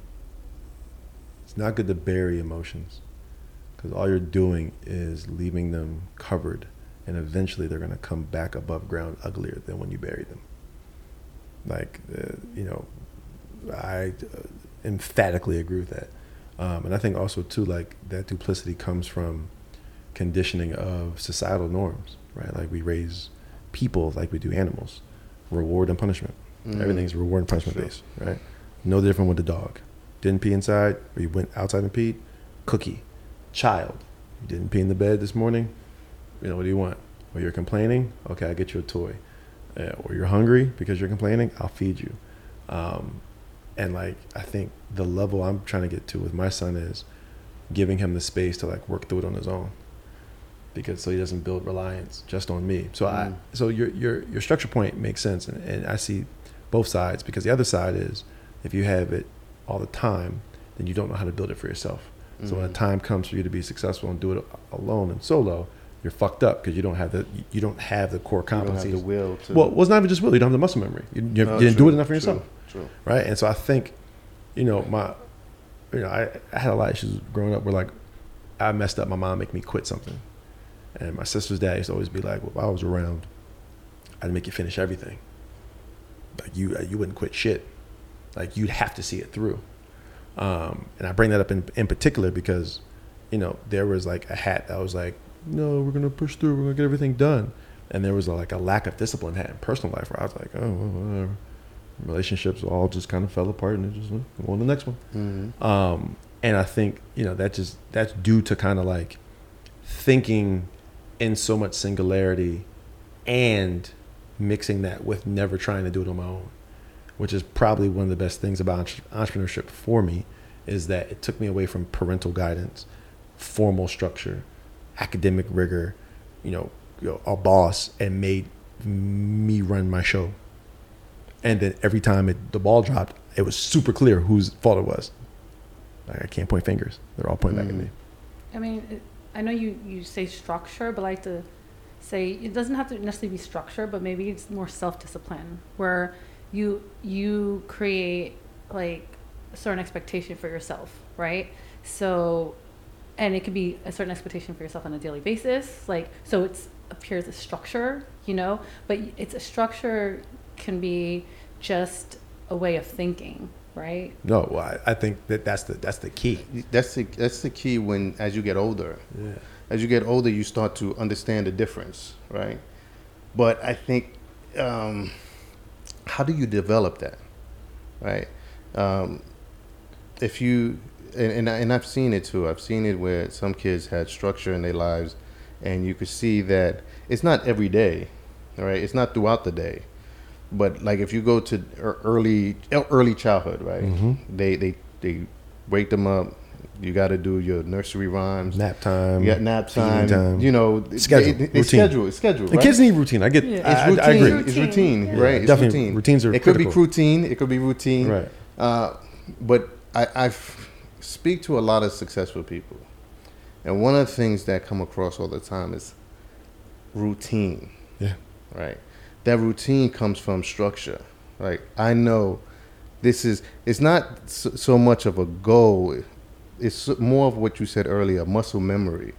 it's not good to bury emotions because all you're doing is leaving them covered and eventually they're going to come back above ground uglier than when you bury them like uh, you know i uh, emphatically agree with that um, and i think also too like that duplicity comes from conditioning of societal norms right like we raise people like we do animals reward and punishment Mhm. Everything's reward and punishment based, right? No different with the dog. Didn't pee inside, or you went outside and peed. Cookie, child. You didn't pee in the bed this morning. You know what do you want? Or you're complaining. Okay, I'll get you a toy. Uh, or you're hungry because you're complaining. I'll feed you. Um, and like I think the level I'm trying to get to with my son is giving him the space to like work through it on his own because so he doesn't build reliance just on me. So I Mm. so your your your structure point makes sense and, and I see both sides because the other side is if you have it all the time, then you don't know how to build it for yourself. So when the Mhm. time comes for you to be successful and do it alone and solo, you're fucked up because you don't have the you don't have the core You don't have competencies. the will to. well, well, it's not even just will. You don't have the muscle memory. You, you, No, you didn't do it enough for yourself True. Right? And so I think, you know, my, you know, I, I had a lot of issues growing up where like I messed up. My mom make me quit something, and my sister's dad used to always be like, "Well, if I was around, I'd make you finish everything. Like you, you wouldn't quit shit. Like you'd have to see it through." Um, and I bring that up in in particular because, you know, there was like a hat that was like, "No, we're gonna push through. We're gonna get everything done." And there was like a lack of discipline hat in personal life where I was like, "Oh, whatever." Relationships all just kind of fell apart and it just went on to the next one. Mhm. Um, and I think you know that just that's due to kind of like thinking in so much singularity and mixing that with never trying to do it on my own, which is probably one of the best things about entrepreneurship for me is that it took me away from parental guidance, formal structure, academic rigor, you know, you know a boss, and made me run my show. And then every time it, the ball dropped, it was super clear whose fault it was. Like, I can't point fingers; they're all pointing back at me. Mm. I mean, it, I know you, you say structure, but I like to say it doesn't have to necessarily be structure, but maybe it's more self discipline where you you create like a certain expectation for yourself, right? So, and it could be a certain expectation for yourself on a daily basis, like so it's appears as structure, you know, but it's a structure can be just a way of thinking, right? No, well, I, I think that that's the that's the key. That's the that's the key when as you get older. Yeah. As you get older, you start to understand the difference, right? But I think, um, how do you develop that, right? Um, if you and, and I- and I've seen it too. I've seen it where some kids had structure in their lives, and you could see that it's not every day, all right? It's not throughout the day, but like if you go to early early childhood, right? Mhm. They they they wake them up. You got to do your nursery rhymes. Nap time. You got nap feeding time, You know, Schedule, They, they schedule. It's schedule. And Right? kids need routine. I get. Yeah. I, it's routine. I agree. It's routine, Yeah. right? It's Definitely, routine. routines are It could be routine. It could be routine. Right. Uh, but I, I f- speak to a lot of successful people, and one of the things that come across all the time is routine. Yeah. Right. That routine comes from structure. Like I know, this is. It's not so, so much of a goal. It's more of what you said earlier, muscle memory.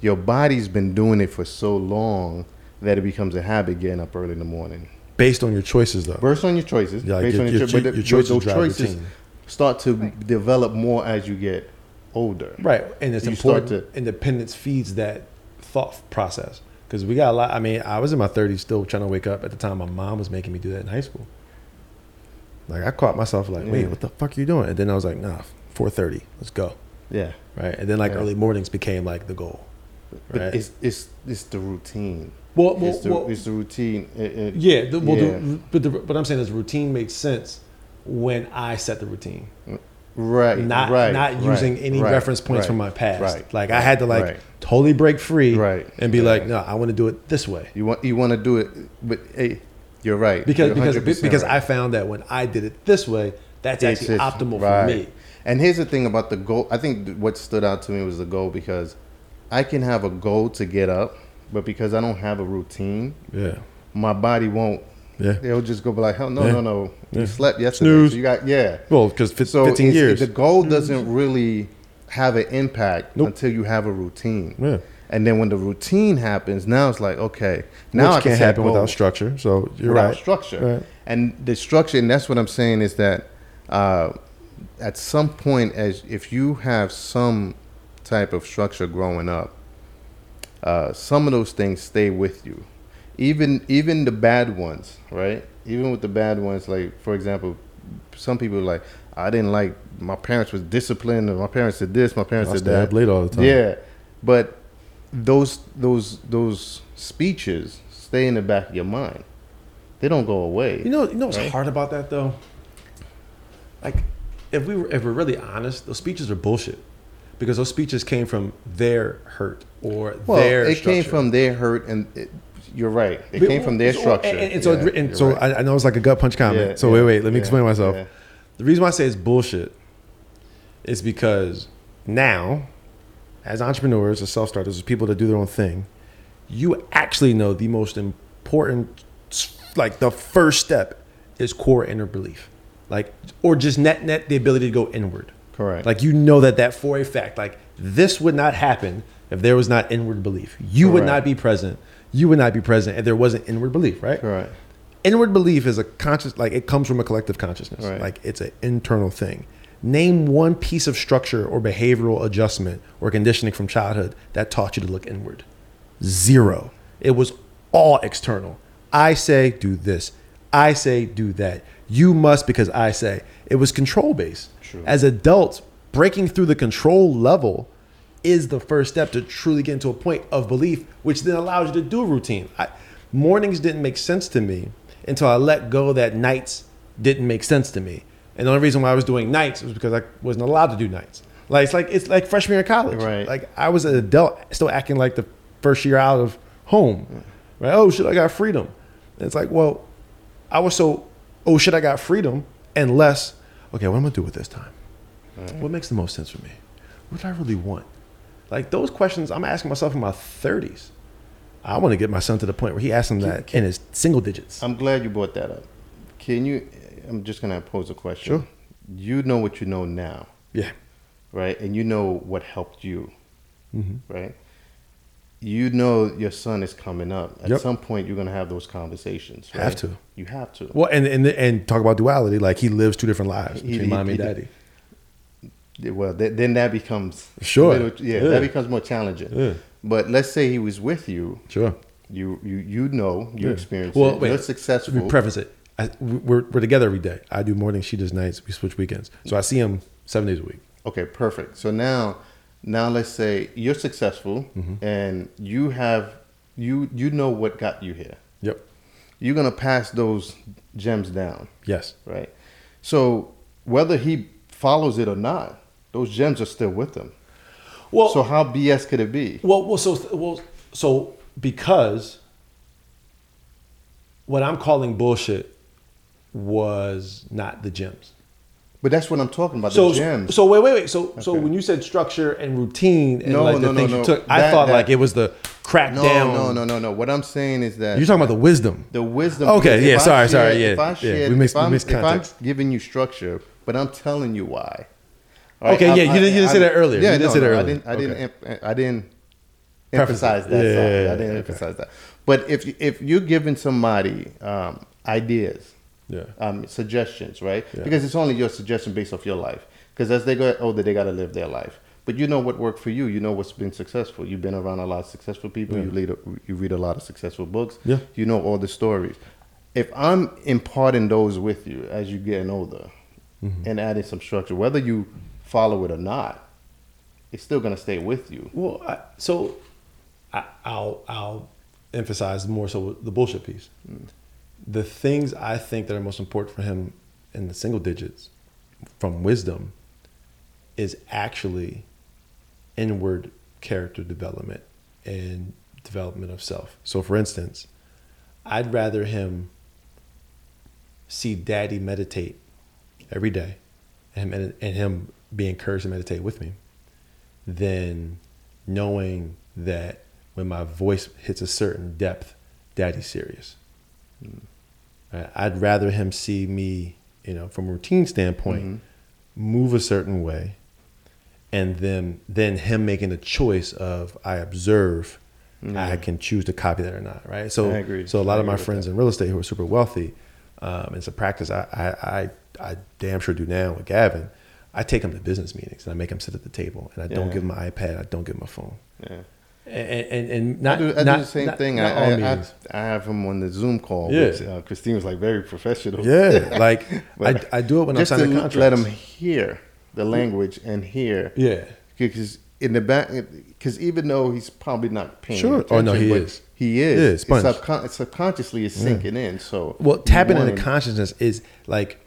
Your body's been doing it for so long that it becomes a habit getting up early in the morning. Based on your choices, though. Based on your choices, Yeah, based your, on your, cho- cho- but the- your choices those drive choices routine. start to Right. develop more as you get older. Right, and it's You start important. Independence feeds that thought process because we got a lot. I mean, I was in my 30s still trying to wake up at the time. My mom was making me do that in high school. Like I caught myself like, wait, Yeah. what the fuck are you doing? And then I was like, nah, 4:30, let's go. Yeah, Right, and then like Yeah. early mornings became like the goal. but Right. it's it's it's the routine. Well, well, it's, the, well it's the routine. It- it- yeah. The, well, yeah. The, but the, what I'm saying is routine makes sense when I set the routine. right, not right, not right, using any reference points from my past. right, like I had to like. Totally break free Right. and be Yeah. like, no, I want to do it this way. You want you want to do it, but hey, you're right. Because You're because 100% because I found that when I did it this way, that's It's actually just- optimal right. for me. And here's the thing about the goal. I think what stood out to me was the goal because I can have a goal to get up, but because I don't have a routine, Yeah. my body won't. Yeah. They'll just go be like, hell no, Yeah. no, no. Yeah. You slept yesterday. Snooze. So you got yeah. Well, because So 15 years. the goal doesn't really have an impact Nope. until you have a routine. yeah. And then when the routine happens, now it's like okay, now I Which can can't set happen without structure. So you're without right. structure. Right. And the structure, and that's what I'm saying is that uh, at some point, as if you have some type of structure growing up, uh, some of those things stay with you, even even the bad ones, right? Even with the bad ones, like for example, some people are like I didn't like my parents was disciplined, or my parents did this, my parents I did that. up late all the time. Yeah, but those those those speeches stay in the back of your mind. They don't go away. You know, you know what's Right. hard about that though? like if we were if we're really honest, those speeches are bullshit because those speeches came from their hurt or Well, their it came from their hurt, and it, you're right. It came from their So- structure. And, and so, Yeah, and so right. I, I know it's like a gut punch comment. Yeah, so yeah, wait, wait, let me yeah, explain myself. The reason why I say it's bullshit is because now, as entrepreneurs, as self starters, as people that do their own thing, you actually know the most important, like the first step is core inner belief, like or just net net the ability to go inward. Correct. Like you know that that for a fact, like this would not happen if there was not inward belief. You would not be present. You would not be present if there wasn't inward belief, right? Correct. Inward belief is a conscious, like it comes from a collective consciousness. Right. Like it's an internal thing. Name one piece of structure or behavioral adjustment or conditioning from childhood that taught you to look inward. Zero. It was all external. I say do this. I say do that. You must because I say. It was control based. True. As adults, breaking through the control level is the first step to truly get into a point of belief, which then allows you to do routine. I, mornings didn't make sense to me until I let go that nights didn't make sense to me. And the only reason why I was doing nights was because I wasn't allowed to do nights. Like it's like it's like freshman year of college. Right. Like I was an adult, still acting like the first year out of home. Right? Oh shit, I got freedom. And it's like, well, I was so oh shit, I got freedom, and less. Okay, what am I gonna do with this time? What makes the most sense for me? What do I really want? Like those questions, I'm asking myself in my 30s. I want to get my son to the point where he asks him that in his single digits. I'm glad you brought that up. Can you? I'm just gonna pose a question. Sure. You know what you know now, yeah. right? And you know what helped you, Mm-hmm. right? You know your son is coming up. At Yep. some point, you're gonna have those conversations. Right? Have to. You have to. Well, and, and and talk about duality. Like he lives two different lives He- between he- mommy and daddy. Well, th- then that becomes Sure. little- yeah, Yeah. that becomes more challenging. Yeah. But let's say he was with you. Sure. You you you know you Yeah. experience Well, it. wait. You're Let successful. me preface it. I, we're we're together every day. I do mornings, she does nights. We switch weekends, so I see him seven days a week. Okay, perfect. So now, now let's say you're successful Mm-hmm. and you have you you know what got you here. Yep. You're gonna pass those gems down, Yes. right? So whether he follows it or not, those gems are still with him. Well, So how BS could it be? Well, well, so well, so because what I'm calling bullshit was not the gems. But that's what I'm talking about. So, the gems. so wait, wait, wait. So, so when you said structure and routine and No, like the no, no, things no. you took, I thought that- like it was the crack no, down. no, no, no, no. What I'm saying is that You're talking about the wisdom. the wisdom. Okay, yeah, I sorry, sorry, yeah, If I yeah, we missed- if, we missed if I'm giving you structure, but I'm telling you why. Okay, yeah, you didn't- you didn't say that earlier. Yeah, You didn't no, say that no, I earlier. didn't. I didn't. Em- I didn't emphasize that. Yeah, yeah, yeah, I didn't okay. emphasize that. But if if you're giving somebody um, ideas, Yeah. um, suggestions, right? Because it's only your suggestion based off your life. Because as they go older, they got to live their life. But you know what worked for you. You know what's been successful. You've been around a lot of successful people. You read a, you read a lot of successful books. Yeah. You know all the stories. If I'm imparting those with you as you're getting older, Mm-hmm. and adding some structure, whether you follow it or not, it's still gonna stay with you. Well, I, so I, I'll I'll emphasize more so the bullshit piece. Mm. The things I think that are most important for him in the single digits from wisdom is actually inward character development and development of self. So, for instance, I'd rather him see daddy meditate every day and, him- and him be encouraged to meditate with me than knowing that when my voice hits a certain depth, daddy's serious. Mm. Right? I'd rather him see me, you know, from a routine standpoint, move a certain way, and then then him making a choice of I observe, I can choose to copy that or not. Right. So so a lot of my friends in real estate who are super wealthy, um, it's a practice I, I I I damn sure do now with Gavin. I take them to business meetings and I make them sit at the table and I don't give him my iPad. I don't give him a phone. Yeah. And and, and not I do, I not, do the same not- thing. not I, I, I. I have them on the Zoom call. Yeah. Which, uh, Christine was like very professional. Yeah, like I, I do it when I'm just to signing contracts. let them hear the language and hear. Yeah, Because in the back, because even though he's probably not paying Sure. attention, Oh, no, he is. He is. Yeah, It's sponge. subcon- subconsciously, it's sinking in. So Well, tapping into consciousness is like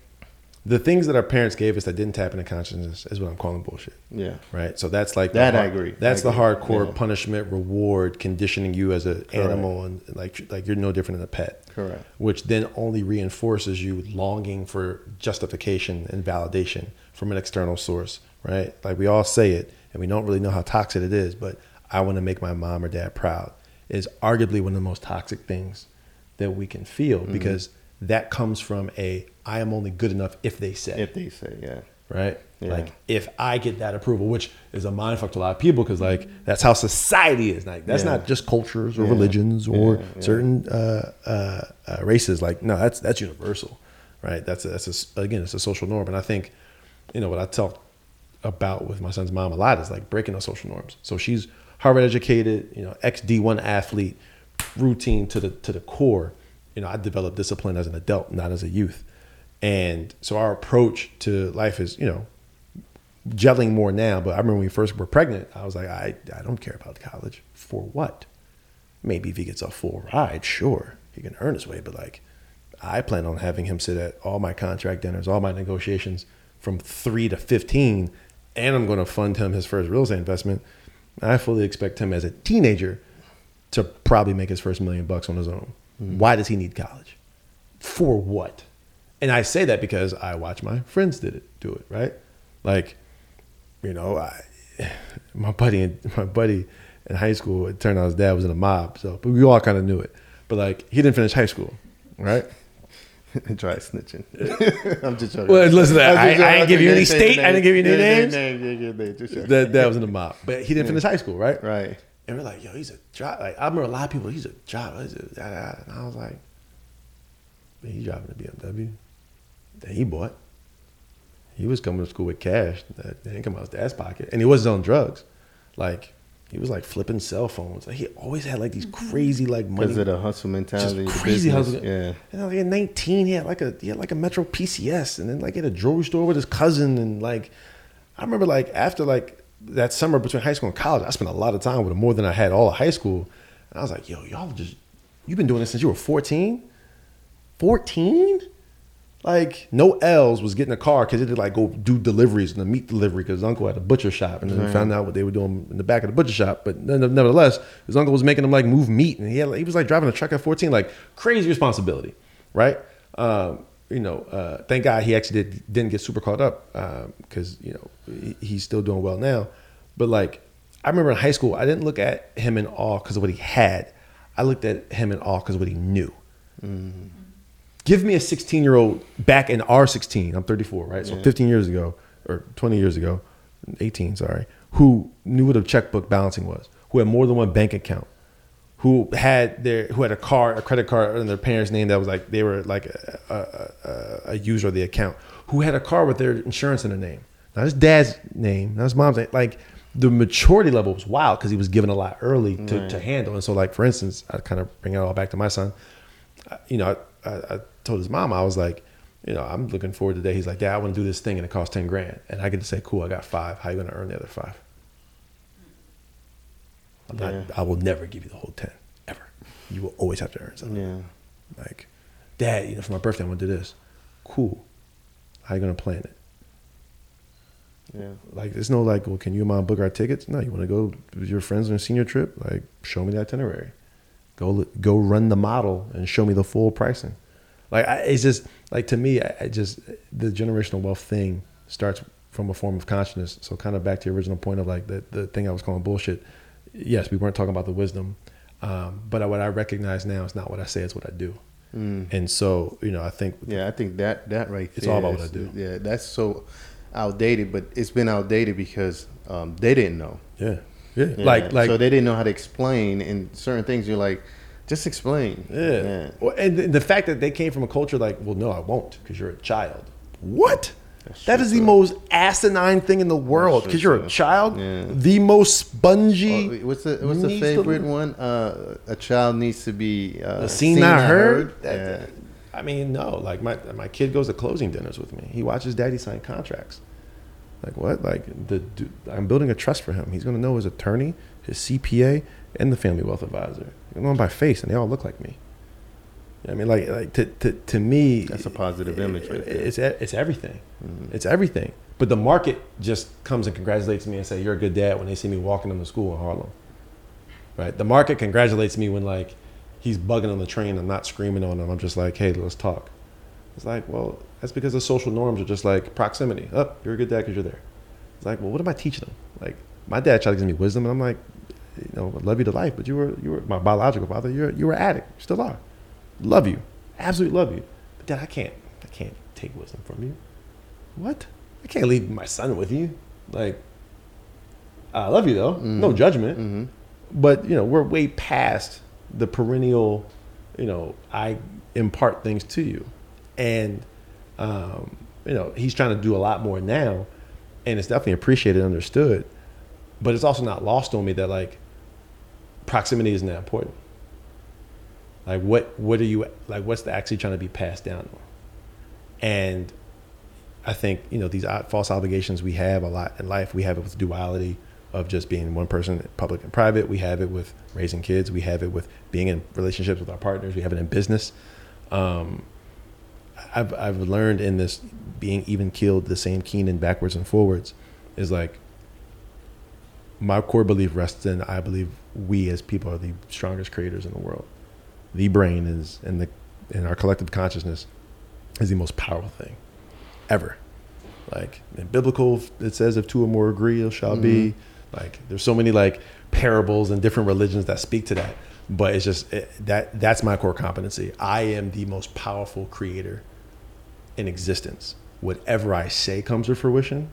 the things that our parents gave us that didn't tap into consciousness is what I'm calling bullshit. Yeah. Right. So that's like That I agree. That's I the hardcore Yeah. punishment reward conditioning you as an animal and like like you're no different than a pet. Correct. Which then only reinforces you longing for justification and validation from an external source. Right. Like we all say it and we don't really know how toxic it is, but I want to make my mom or dad proud is arguably one of the most toxic things that we can feel Mm-hmm. because that comes from a I am only good enough if they say If they say, yeah. right? Yeah. Like if I get that approval, which is a mindfuck to a lot of people, because like that's how society is. Like that's Yeah. not just cultures or Yeah. religions or certain uh, uh, uh, races. Like no, that's that's universal, right? That's a, that's a again, it's a social norm, and I think you know what I talk about with my son's mom a lot is like breaking those social norms. So she's Harvard educated, you know, ex D one athlete, routine to the to the core. You know, I developed discipline as an adult, not as a youth. And so our approach to life is, you know, gelling more now. But I remember when we first were pregnant, I was like, I, I don't care about college. For what? Maybe if he gets a full ride, sure, he can earn his way. But like, I plan on having him sit at all my contract dinners, all my negotiations from three to 15, and I'm going to fund him his first real estate investment. I fully expect him as a teenager to probably make his first million bucks on his own. Mm-hmm. Why does he need college? For what? And I say that because I watch my friends did it, do it, right? Like, you know, I, my buddy, my buddy in high school, it turned out his dad was in a mob, so but we all kind of knew it. But like, he didn't finish high school, right? And Try snitching. I'm just joking. Well, listen, I- I joking. ain't give you any state, I didn't give you any names. name, yeah, yeah, name, just joking. That that was in the mob, but he didn't finish high school, right? Right. And we're like, yo, he's a job. Like I remember a lot of people, he's a job. He's a, da, da, da. And I was like, man, he's driving a BMW that he bought. He was coming to school with cash that didn't come out of his dad's pocket, and he wasn't on drugs. Like he was like flipping cell phones. Like, he always had like these mm-hmm. crazy like money. Because of the hustle mentality. Just crazy hustle. Yeah. And I like, at 19, he had like a he had like a Metro PCS, and then like at a jewelry store with his cousin, and like I remember like after like that summer between high school and college, I spent a lot of time with him more than I had all of high school. And I was like, yo, y'all just you've been doing this since you were 14? 14? Like no L's was getting a car because he did like go do deliveries and the meat delivery because his uncle had a butcher shop and then we found out what they were doing in the back of the butcher shop. But nevertheless, his uncle was making him like move meat and he had he was like driving a truck at 14, like crazy responsibility, right? Um, you know, uh, thank God he actually did, didn't get super caught up because you know he, he's still doing well now. But like I remember in high school, I didn't look at him in awe because of what he had. I looked at him in awe because of what he knew. Give me a 16 year old back in our 16. I'm 34, right? So 15 years ago or 20 years ago, 18, sorry, who knew what a checkbook balancing was, who had more than one bank account, who had their who had a card, a credit card in their parents' name that was like they were like a, a, a, a user of the account, who had a car with their insurance in their name, not his dad's name, not his mom's name, like. The maturity level was wild because he was given a lot early to, to handle. And so, like for instance, I kind of bring it all back to my son you know, I, I, I told his mom, I was like, you know, I'm looking forward to the day. He's like, Dad, I want to do this thing and it costs 10 grand. And I get to say, cool, I got five. How you going to earn the other five? I'm not, Yeah. I will never give you the whole 10, ever. You will always have to earn something. Yeah. Like, Dad, you know, for my birthday, I want to do this. Cool. How you going to plan it? Yeah. Like, there's no like, well, can you and mom book our tickets? No, you want to go with your friends on a senior trip? Like, show me the itinerary. Go go run the model and show me the full pricing. Like, I, it's just like to me, I, I just the generational wealth thing starts from a form of consciousness. So, kind of back to your original point of like the the thing I was calling bullshit. Yes, we weren't talking about the wisdom, um, but what I recognize now is not what I say; it's what I do. Mm. And so, you know, I think Yeah, I think that that right It's there all about what I do. Yeah, that's so outdated, but it's been outdated because um, they didn't know. yeah, yeah, Yeah. like like so they didn't know how to explain and certain things. You're like, just explain. Yeah. Well, and the fact that they came from a culture like, well, no, I won't because you're a child. What? That's That true, is the most asinine thing in the world because you're a child. Yeah. The most spongy. Oh, what's the what's the needs to favorite one? Uh, a child needs to be uh, seen, not heard. That- Yeah. I mean, no. Like my my kid goes to closing dinners with me. He watches daddy sign contracts. Like what? Like the dude, I'm building a trust for him. He's gonna know his attorney, his CPA, and the family wealth advisor. You know by face, and they all look like me. I mean, like like to to, to me, That's a positive image right. It's it's everything. Mhm. It's everything. But the market just comes and congratulates me and say you're a good dad when they see me walking them to school in Harlem. Right? The market congratulates me when like he's bugging on the train and not screaming on him. I'm just like, hey, let's talk. It's like, well, that's because the social norms are just like proximity. Up, oh, you're a good dad because you're there. It's like, well, what am I teaching them? Like, my dad tried to give me wisdom, and I'm like, you know, I love you to life, but you were you were my biological father. You're you were an addict. You still are. Love you, absolutely love you. But dad, I can't I can't take wisdom from you. What? I can't leave my son with you. Like, I love you though. No Mhm. judgment. Mhm. But you know, we're way past the perennial. You know, I impart things to you, and um, you know, he's trying to do a lot more now, and it's definitely appreciated, and understood. But it's also not lost on me that like proximity isn't that important. Like, what what are you like? What's the actually trying to be passed down? And I think you know these false obligations we have a lot in life. We have it with duality of just being one person, public and private. We have it with raising kids. We have it with being in relationships with our partners. We have it in business. Um, I've I've learned in this being even killed the same keen and backwards and forwards, is like my core belief rests in I believe we as people are the strongest creators in the world. The brain is and the in our collective consciousness is the most powerful thing ever. Like in biblical, it says if two or more agree, it shall be. Mm-hmm. Like there's so many like parables and different religions that speak to that. But it's just it, that that's my core competency. I am the most powerful creator in existence. Whatever I say comes to fruition.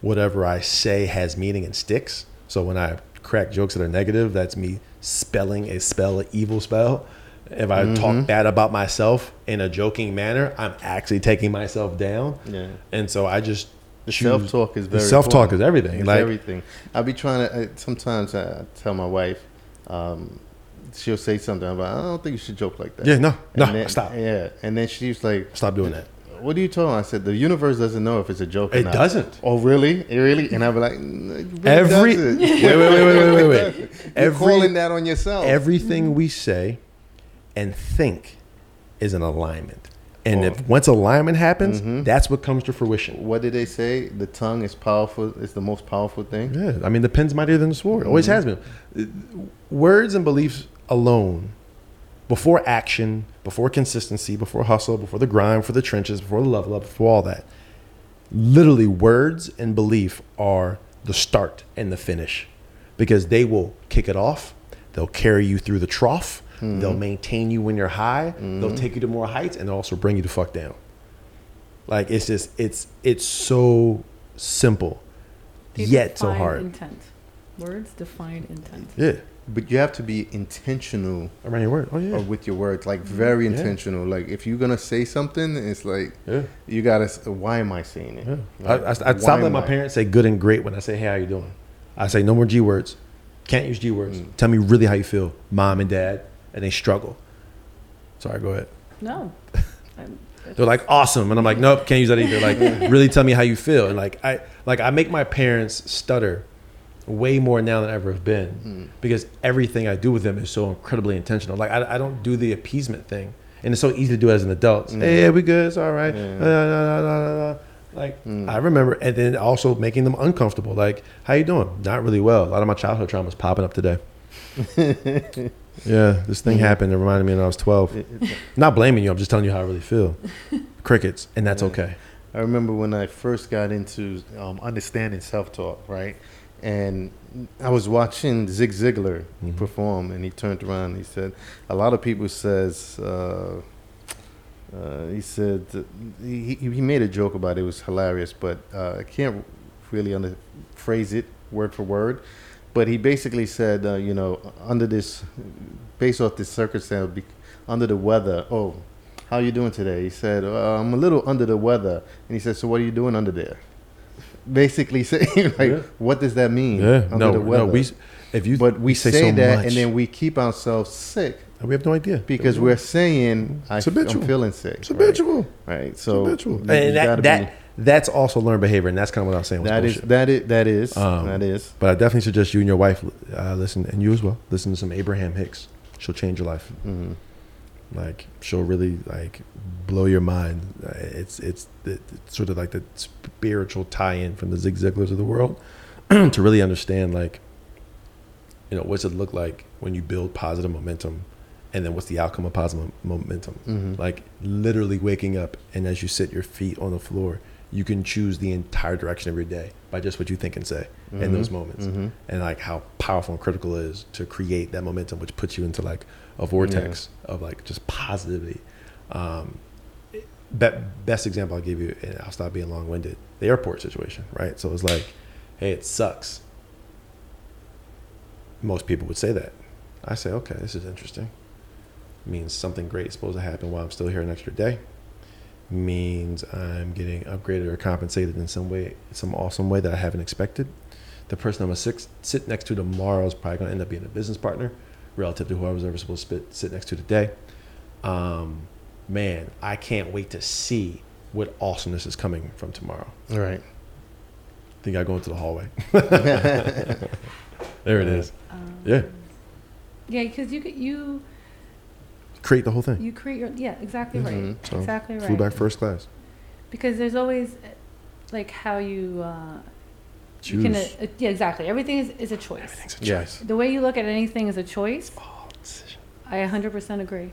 Whatever I say has meaning and sticks. So when I crack jokes that are negative, that's me spelling a spell, an evil spell. If I talk bad about myself in a joking manner, I'm actually taking myself down. Yeah. And so I just The self talk is very. self-talk is everything. It's Like- everything. I'll be trying to. Uh, sometimes I tell my wife, um, she'll say something about, I don't think you should joke like that. Yeah, no, no, then- stop, Yeah, and then she's like, stop doing that. "What are you talking?" about? I said, "The universe doesn't know if it's a joke." Or It doesn't. Oh, really? It really? And I'll be like, "Mm, really Every- doesn't." wait, wait, wait, wait, wait, wait. You're Every- calling that on yourself. Everything we say and think is an alignment. And if once alignment happens, Mhm. that's what comes to fruition. what did they say? The tongue is powerful. It's the most powerful thing. Yeah, I mean, the pen's mightier than the sword. Always has been. Words and beliefs alone, before action, before consistency, before hustle, before the grind, for the trenches, before the level up, before all that. Literally, words and belief are the start and the finish because they will kick it off. They'll carry you through the trough. They'll maintain you when you're high. They'll take you to more heights and they'll also bring you the fuck down. Like it's just it's it's so simple, They yet so hard. Intent. Words define intent. Yeah, But you have to be intentional around your word. Oh yeah, with your words, like very Yeah. intentional. Like if you're gonna say something, it's like yeah. you gotta. Why am I saying it? yeah. I, Like, I, I why stopped letting my I- parents say good and great when I say hey how you doing. I say no more G words. Can't use G words. Mm. Tell me really how you feel, mom and dad, and they struggle. Sorry, go ahead. No. They're like awesome, and I'm like, nope, can't use that either. Like, really tell me how you feel. And like, I like I make my parents stutter way more now than I ever have been Mm. because everything I do with them is so incredibly intentional. Like, I, I don't do the appeasement thing, and it's so easy to do as an adult. Mm. Hey, we good? It's all right. Yeah. Nah, nah, nah, nah, nah. Like, Mm. I remember, and then also making them uncomfortable. Like, how you doing? Not really well. A lot of my childhood trauma is popping up today. yeah, this thing happened. It reminded me when I was 12. It- it- Not blaming you. I'm just telling you how I really feel. Crickets, and that's Yeah. okay. I remember when I first got into um, understanding self-talk, right? And I was watching Zig Ziglar Mhm. perform, and he turned around. and He said, "A lot of people says." Uh, uh, he said he, he he made a joke about it. It was hilarious, but uh, I can't really under, phrase it word for word. But he basically said, uh, you know, under this, based off this circumstance, be, under the weather. Oh, how you doing today? He said, uh, I'm a little under the weather. And he said, so what are you doing under there? Basically saying, like, Yeah. what does that mean? Yeah, under no, the weather? no. We, if you, but we, say, so that, much, and then we keep ourselves sick we have no idea because we're saying, I, habitual. I'm feeling sick. it's habitual. Right. right? So habitual. you- and that that be- that's also learned behavior, and that's kind of what I was saying. Was that is that is that is Um, that is. But I definitely suggest you and your wife uh, listen, and you as well. Listen to some Abraham Hicks. She'll change your life. Mhm. Like she'll really like blow your mind. Uh, It's it's, the, it's sort of like the spiritual tie-in from the Zig Ziglars of the world to really understand like you know what's it look like when you build positive momentum and then what's the outcome of positive momentum Mhm. like literally waking up and as you sit your feet on the floor you can choose the entire direction of your day by just what you think and say in those moments. Mhm. and like how powerful and critical it is to create that momentum which puts you into like a vortex of like just positivity. Um be- best example i'll give you and i'll stop being long-winded the airport situation right? So it's like hey it sucks. Most people would say that. I say okay this is interesting. Means something great is supposed to happen while i'm still here an extra day means i'm getting upgraded or compensated in some way some awesome way that i haven't expected. The person i'm going to sit next to tomorrow is probably going to end up being a business partner relative to who i was ever supposed to sit- sit next to today. Um, man i can't wait to see what awesomeness is coming from tomorrow. All right. I think i go into the hallway. There it is. Um, yeah. Yeah, because you could- you create the whole thing you create your yeah exactly right Mhm. So, exactly right flew back first class because there's always uh, like how you uh, choose you can uh, yeah exactly everything is, is a choice. everything's a Yeah. choice The way you look at anything is a choice. oh decision I 100% agree.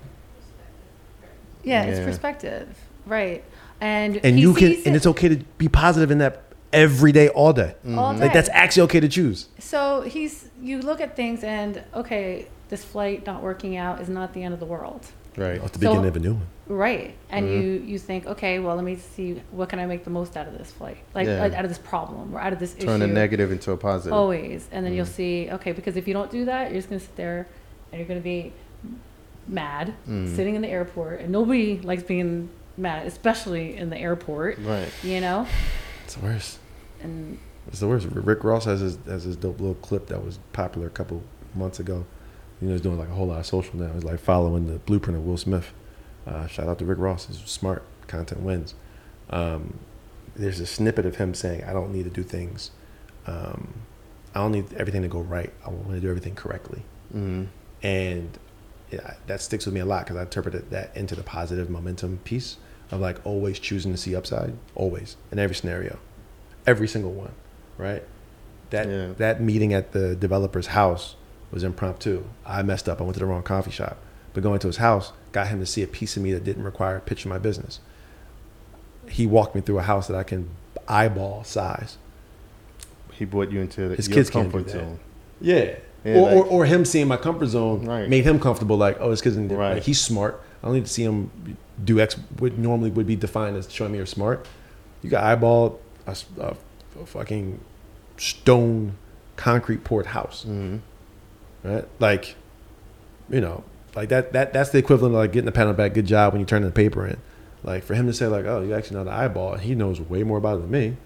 Yeah, it's perspective, right? And and you can sees and it's okay to be positive in that every day all day all day. like that's actually okay to choose So he's you look at things and okay, this flight not working out is not the end of the world. Right. at the So- beginning of a new one Right. And Mhm. you you think, okay, well, let me see what can I make the most out of this flight? Like Yeah. out of this problem or out of this Turn issue. a negative into a positive. Always. And then you'll Mhm. see, okay, because if you don't do that, you're just going to sit there and you're going to be mad Mm. sitting in the airport. And nobody likes being mad, especially in the airport, Right. you know? it's the worst And It's the worst. Rick Ross has his has his dope little clip that was popular a couple months ago. You know, he's doing like a whole lot of social now. He's like following the blueprint of Will Smith. Uh, shout out to Rick Ross. He's smart. Content wins. Um, there's a snippet of him saying, "I don't need to do things. Um, I don't need everything to go right. I want to do everything correctly." Mm. and yeah, that sticks with me a lot because I interpreted that into the positive momentum piece of like always choosing to see upside, always in every scenario, every single one, right? That Yeah. that meeting at the developer's house was impromptu. I messed up. I went to the wrong coffee shop, but going to his house got him to see a piece of me that didn't require a pitch my business. He walked me through a house that I can eyeball size. He brought you into the, His kids comfort zone. Yeah. Yeah, or, like- or, or him seeing my comfort zone Right. made him comfortable. Like, oh, it's because Right. like, he's smart. I don't need to see him do X, what normally would be defined as showing me you're smart. You got eyeball a fucking stone concrete poured house, Mm. Right? Like, you know, like that. That that's the equivalent of like getting a pat on the back. Good job when you turn the paper in. Like for him to say like, oh, you actually know the eyeball, and he knows way more about it than me.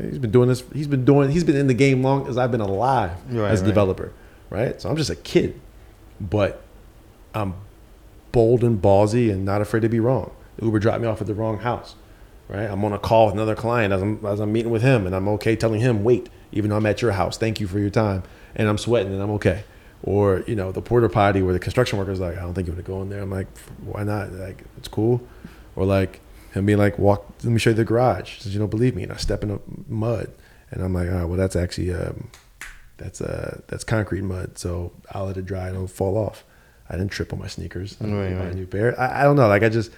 He's been doing this. He's been doing. He's been in the game long as I've been alive Right, as a right. developer, right? So I'm just a kid, but I'm bold and ballsy and not afraid to be wrong. Uber dropped me off at the wrong house, right? I'm on a call with another client as I'm as I'm meeting with him, and I'm okay telling him, wait, even though I'm at your house, thank you for your time, and I'm sweating and I'm okay. Or you know the porta potty where the construction worker's like, I don't think you want to go in there. I'm like, why not? Like it's cool. Or like him being like, walk, let me show you the garage. Since you don't believe me, and I step in the mud, and I'm like, all right, well that's actually um, that's uh that's concrete mud, so I'll let it dry and it'll fall off. I didn't trip on my sneakers. I Right, buy a new pair. I, I don't know. Like I just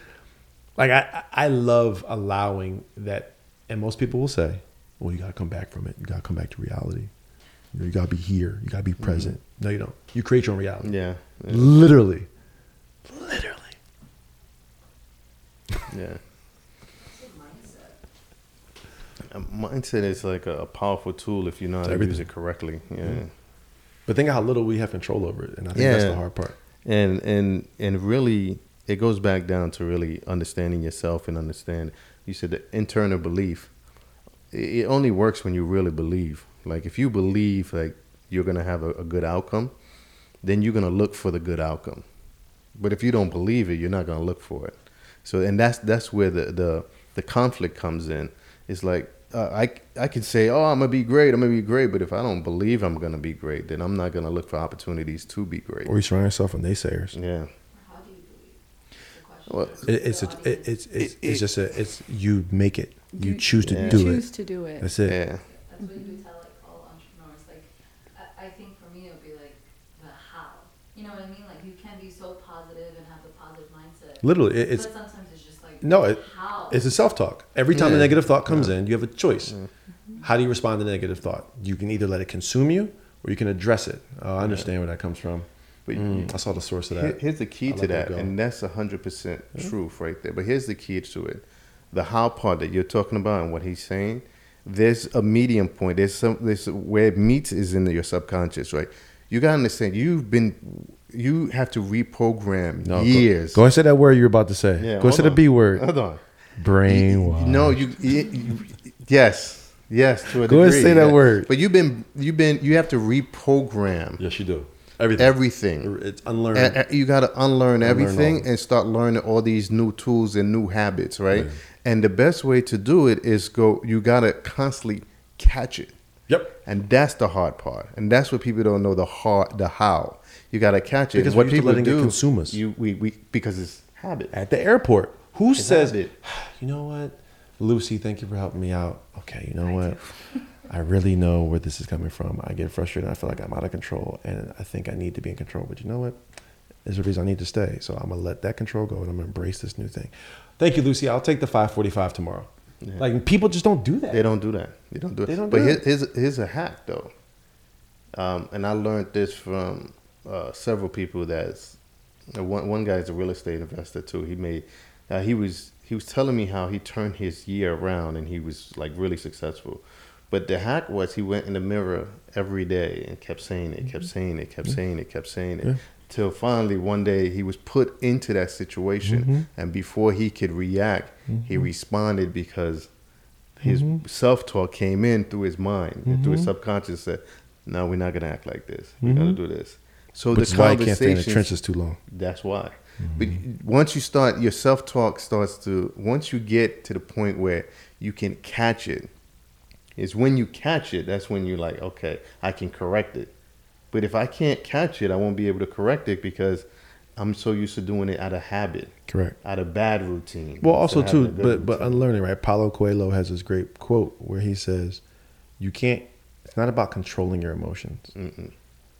like I I love allowing that, and most people will say, "Well, you gotta come back from it. You gotta come back to reality. You know, you gotta be here. You gotta be present." No, you don't. You create your own reality. Yeah. Yeah. Literally, literally. yeah. A mindset is like a, powerful tool if you know how to use it correctly. Yeah. Mhm. But think of how little we have control over it, and I think that's the hard part. and and and really it goes back down to really understanding yourself and understand you said the internal belief it only works when you really believe like if you believe like you're gonna have a, a good outcome then you're gonna look for the good outcome but if you don't believe it you're not gonna look for it so and that's that's where the the, the conflict comes in it's like uh, I, I can say, oh, I'm gonna be great. I'm gonna be great, but if I don't believe I'm gonna be great, then I'm not gonna look for opportunities to be great. Or you surround yourself with naysayers. Yeah. Well, It, it's a, it, it's it's, It- it's it- just a it's you make it. You, You- choose to Yeah. do choose it. Choose to do it. That's it. yeah. That's what you would tell like all entrepreneurs. Like, I, I think for me it would be like the how. You know what I mean? Like you can be so positive and have the positive mindset. Literally, it, it's but sometimes it's just like no, it, how. it's a self talk. Every time a negative thought comes in, you have a choice. How do you respond to negative thought? You can either let it consume you, or you can address it. Oh, I understand where that comes from. But Mm, I saw the source of that. Here's the key I to that, that and that's hundred percent truth right there. But here's the key to it: the how part that you're talking about and what he's saying. There's a medium point. There's some. There's where it meets is in your subconscious, right? You gotta understand. You've been. You have to reprogram No, go- years. Go, and say that word you're about to say. Yeah, go and say hold the. B word. Hold on. Brainwash. No, you, you, you- yes, yes, to a Go ahead, degree. say that yeah. word. But you've been, you've been, you have to reprogram Yes, you do. Everything. everything. It's unlearned. A- a- you got to unlearn everything all. and start learning all these new tools and new habits, right? And the best way to do it is go. You got to constantly catch it, yep. and that's the hard part. And that's what people don't know the hard, the how. You got to catch it. Because And we're what used to people letting it do, consume us. You, we, we, because it's habit. At the airport, who says, habit. you know what, Lucy, thank you for helping me out. Okay, you know what? I really know where this is coming from. I get frustrated. I feel like I'm out of control, and I think I need to be in control. But you know what? There's a reason I need to stay. So I'm gonna let that control go, and I'm gonna embrace this new thing. Thank you, Lucy. I'll take the 5:45 tomorrow. Like people just don't do that. They don't do that. They don't do it. They don't but do here- it. here's here's a hack though, um, and I learned this from uh, several people. That's uh, one one guy is a real estate investor too. He made uh, he was he was telling me how he turned his year around and he was like really successful. But the hack was he went in the mirror every day and kept saying it, kept saying it, kept saying it, kept saying it. Yeah. Till finally one day he was put into that situation, mm-hmm. and before he could react, he mm-hmm. responded because his mm-hmm. self talk came in through his mind through his subconscious. Said, "No, we're not gonna act like this. We're gonna do this." So Which the I can't stay in the trenches too long. that's why. But once you start, your self talk starts to. Once you get to the point where you can catch it, is when you catch it. That's when you're like, okay, I can correct it. But if I can't catch it, I won't be able to correct it because I'm so used to doing it out of habit, Correct. out of bad routine. Well, also too, having a good but but routine. unlearning, right? Paulo Coelho has this great quote where he says, "You can't. It's not about controlling your emotions.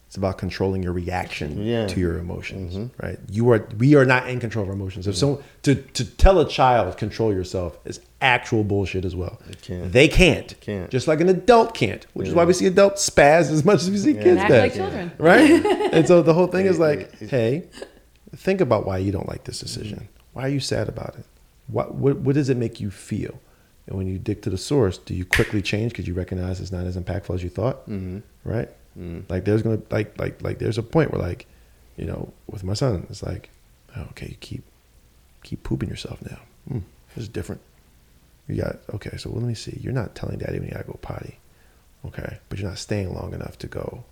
It's about controlling your reaction Yeah. to your emotions. Mhm. Right? You are. We are not in control of our emotions. If someone to to tell a child control yourself is actual bullshit as well. They can't. They can't. can't. Just like an adult can't, which is why we see adults spaz as much as we see Yeah. kids And act like children. right? and so the whole thing is like, it- it- hey, think about why you don't like this decision. Why are you sad about it? What what what does it make you feel? And when you dig to the source, do you quickly change because you recognize it's not as impactful as you thought? Mhm. Right? Mm. Like there's gonna like like like there's a point where like, you know, with my son, it's like, oh, okay, you keep keep pooping yourself now. Hmm, this is different. You got okay. So let me see. You're not telling daddy when you gotta go potty, okay? But you're not staying long enough to go.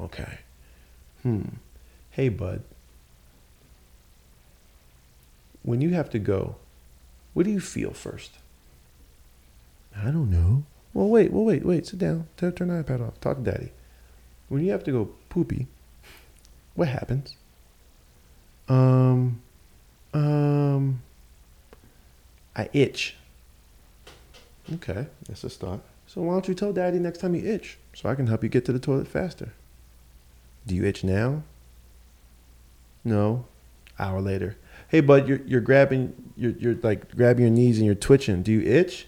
Okay. Hmm. Hey, bud. When you have to go, what do you feel first? I don't know. Well, wait, well, wait, wait. Sit down. Turn, turn the iPad off. Talk to daddy. When you have to go poopy, what happens? Um, um, I itch. Okay. That's a start. So why don't you tell daddy next time you itch so I can help you get to the toilet faster? Do you itch now? No. Hour later. Hey bud, you're you're grabbing you're you're like grabbing your knees and you're twitching. Do you itch?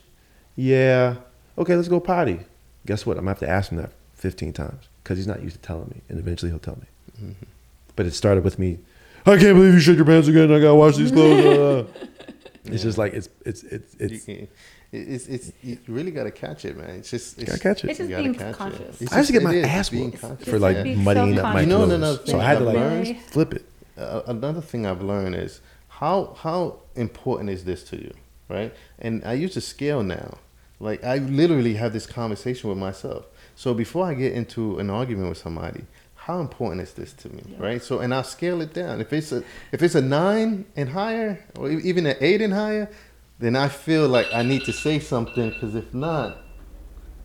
Yeah. Okay, let's go potty. Guess what? I'm gonna have to ask him that 15 times because he's not used to telling me, and eventually he'll tell me. But it started with me. I can't believe you shit your pants again. I gotta wash these clothes. Uh." It's just like it's it's it's it's. Can't- it's, it's, you really got to catch it, man. It's just, it's, Gotta catch it. It's just you being catch it. conscious. I used to get my it is, ass being whooped conscious. for like Yeah. Muddying up my You know clothes. another so thing I had to I've like learned? flip it. uh, another thing I've learned is how how important is this to you, right? And I use a scale now. Like I literally have this conversation with myself. So before I get into an argument with somebody, how important is this to me, right? So and I'll scale it down. If it's a if it's a nine and higher, or even an eight and higher, then I feel like I need to say something. Because if not,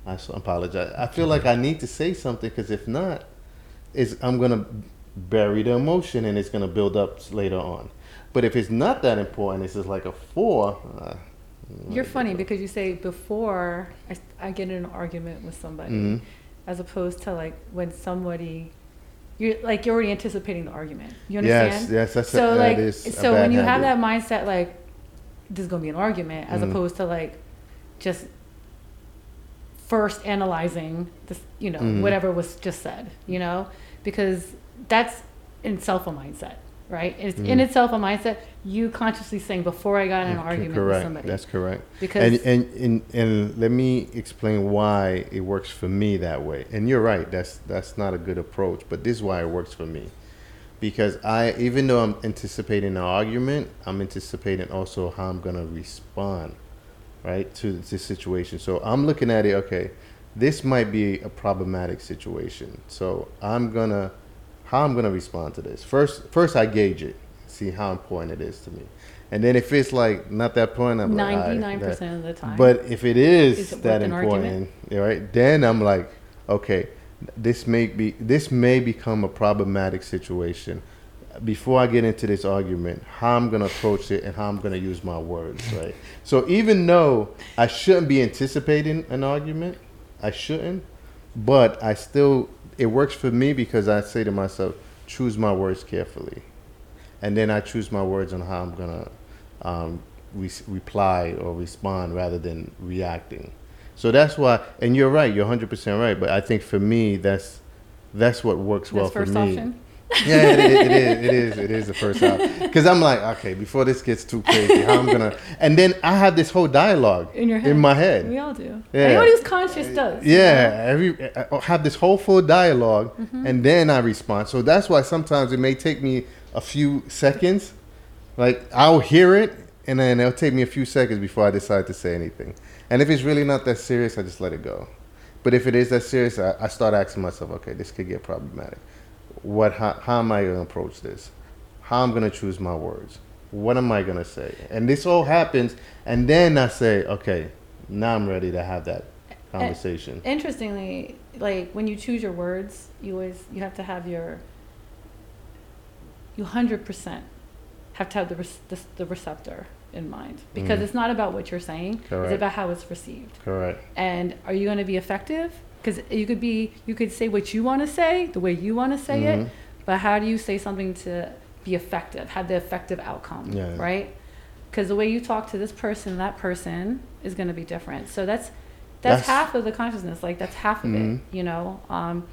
I apologize. I feel like I need to say something. Because if not, is I'm gonna bury the emotion and it's gonna build up later on. But if it's not that important, it's just like a four. Uh, You're funny because you say before I, I get in an argument with somebody, Mhm. as opposed to like when somebody, you're like you're already anticipating the argument. You understand? yes, yes, that's a- so that like a so when you have that mindset like there's gonna be an argument as Mhm. opposed to like just first analyzing this you know Mhm. whatever was just said you know because that's in itself a mindset right it's in Mhm. itself a mindset you consciously saying before i got in an argument correct. with somebody That's correct. because And, and and and let me explain why it works for me that way. And you're right. That's that's not a good approach. But this is why it works for me, because I even though I'm anticipating an argument, I'm anticipating also how I'm gonna respond, right, to this situation. So I'm looking at it. Okay, this might be a problematic situation. So I'm gonna how I'm gonna respond to this. First, first I gauge it, see how important it is to me. And then if it's like not that point, I'm like, all right, Ninety-nine that- percent of the time. but if it is, Is it that important, right? Then I'm like, okay, this may be this may become a problematic situation. Before I get into this argument, how I'm gonna approach it and how I'm gonna use my words, right? So even though I shouldn't be anticipating an argument, I shouldn't, but I still it works for me because I say to myself, choose my words carefully, and then I choose my words on how I'm gonna um, re- reply or respond rather than reacting. So that's why, and you're right, you're 100% right. But I think for me, that's that's what works well for me. option Yeah, it, it, it is. It is. It is the first option. Because I'm like, okay, before this gets too crazy, how I'm gonna, and then I have this whole dialogue in your head in my head. we all do Yeah. anyone who's conscious uh, does you Yeah, know? every I have this whole full dialog Mm-hmm. and then I respond. So that's why sometimes it may take me a few seconds. Like I'll hear it, and then it'll take me a few seconds before I decide to say anything. And if it's really not that serious, I just let it go. But if it is that serious, I, I start asking myself, okay, this could get problematic. What? How, how am I going to approach this? How I'm going to choose my words? What am I going to say? And this all happens, and then I say, okay, now I'm ready to have that conversation. interestingly like when you choose your words you always you have to have your you 100% have to have the, the, the receptor in mind because Mhm. it's not about what you're saying Correct. it's about how it's received Correct. and are you going to be effective because you could be you could say what you want to say the way you want to say it Mhm. but how do you say something to be effective have the effective outcome Yeah. right because the way you talk to this person that person is going to be different so that's that's, That's- half of the consciousness like that's half of Mhm. it you know um,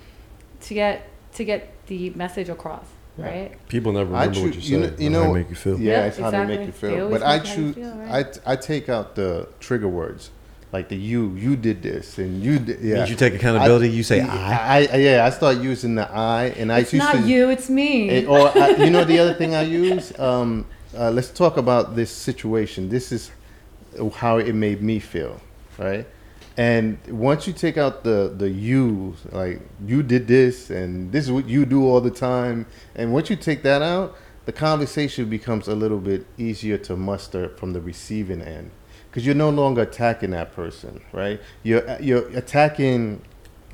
to get to get the message across Yeah. right People never I remember what choo- you you say. know- you know- how they make you feel. Yeah, Yeah, it's how they make you feel. But I make how you choose. feel, I right? I take out the trigger words, like the you. You did this, and you did. Yeah. Means you take accountability. you say I. I, I. Yeah. I start using the I, and I it's used not to. you it's me Eh, or I, you know the other thing I use. Um, uh, let's talk about this situation. This is how it made me feel, right? And once you take out the the you, like you did this, and this is what you do all the time, and once you take that out, the conversation becomes a little bit easier to muster from the receiving end, because you're no longer attacking that person, right? You're you're attacking,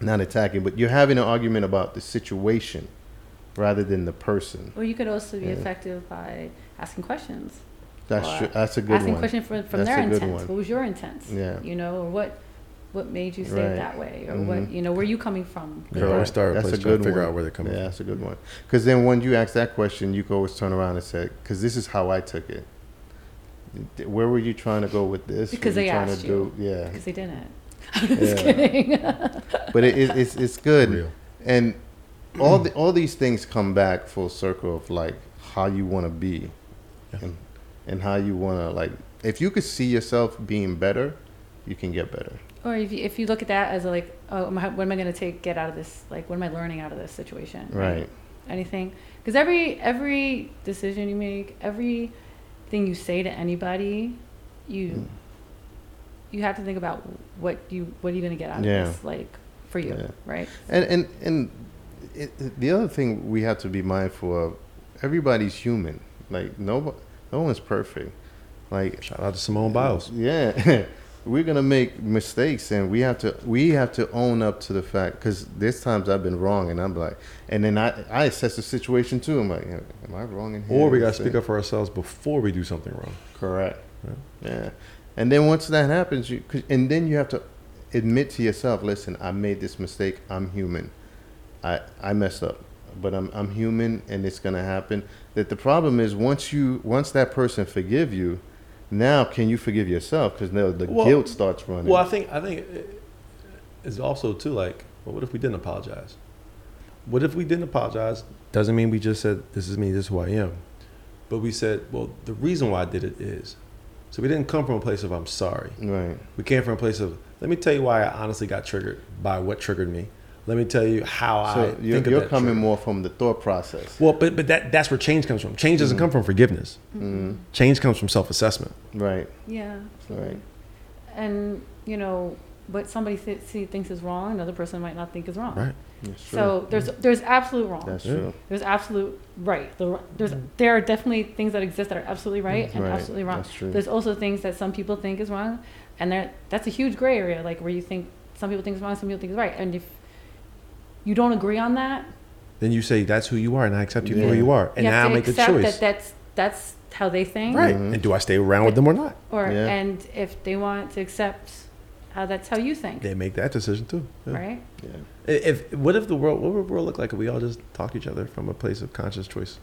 not attacking, but you're having an argument about the situation rather than the person. or you could also be Yeah. effective by asking questions That's true. That's a good asking one. questions from, from That's their intent. What was your intent? Yeah. You know, or what what made you say Right. it that way, or Mhm. what you know, where are you coming from? Yeah, always start a That's place a trying to good figure one. out where they're coming Yeah, from. that's a good one. Because then when you ask that question, you can always turn around and say, "Because this is how I took it." Where were you trying to go with this? Because Were you they trying asked to you. do, yeah. Because they didn't. I'm just Yeah. kidding. But it, it, it's it's good, Real. and all the, all these things come back full circle of like how you want to be, Yeah. and and how you want to like. If you could see yourself being better, you can get better. Or if you, if you look at that as a, like, oh, am I- what am I going to take get out of this? Like, what am I learning out of this situation? Right. Anything? Because every every decision you make, everything you say to anybody, you Mm. you have to think about what you what are you going to get out Yeah. of this, like for you, Yeah. right? And and and it, it- the other thing we have to be mindful of, everybody's human. Like no no one's perfect. Like Shout out to Simone Biles. yeah, we're gonna make mistakes, and we have to we have to own up to the fact. Because there's times I've been wrong, and I'm like, and then I I assess the situation too. I'm like, am I wrong in here? Or we got to speak up for ourselves before we do something wrong. Correct. Yeah. And then once that happens, you and then you have to admit to yourself, listen, I made this mistake. I'm human. I I messed up, but I'm I'm human, and it's gonna happen. That the problem is once you once that person forgive you, now can you forgive yourself? Because now the Well- guilt starts running. Well, I think I think it's also too like, well, what if we didn't apologize? What if we didn't apologize? Doesn't mean we just said this is me, this is who I am, but we said, well, the reason why I did it is. So we didn't come from a place of I'm sorry. right. We came from a place of let me tell you why I honestly got triggered by what triggered me. Let me tell you how I So think you're, of you're that coming trigger. more from the thought process. Well, but but that that's where change comes from. Change doesn't mm. come from forgiveness. Mm, Change comes from self assessment. right. Yeah. absolutely. Right. And you know what somebody th- see, thinks is wrong, another person might not think is wrong. Right. That's true. So there's mm. there's absolute wrong. that's true. There's absolute right. The, there's mm. there are definitely things that exist that are absolutely right and Right, absolutely wrong. that's true. There's also things that some people think is wrong, and there that's a huge gray area, like where you think some people think is wrong, some people think is right, and if you don't agree on that, Then you say that's who you are, and I accept you for who you are, and you now have I to make a accept choice. that that's that's how they think, Right. Mhm. And do I stay around with them or not? or Yeah. and if they want to accept how that's how you think, They make that decision too. Yeah. right? Yeah. If what if the world what would the world look like if we all just talk to each other from a place of conscious choice?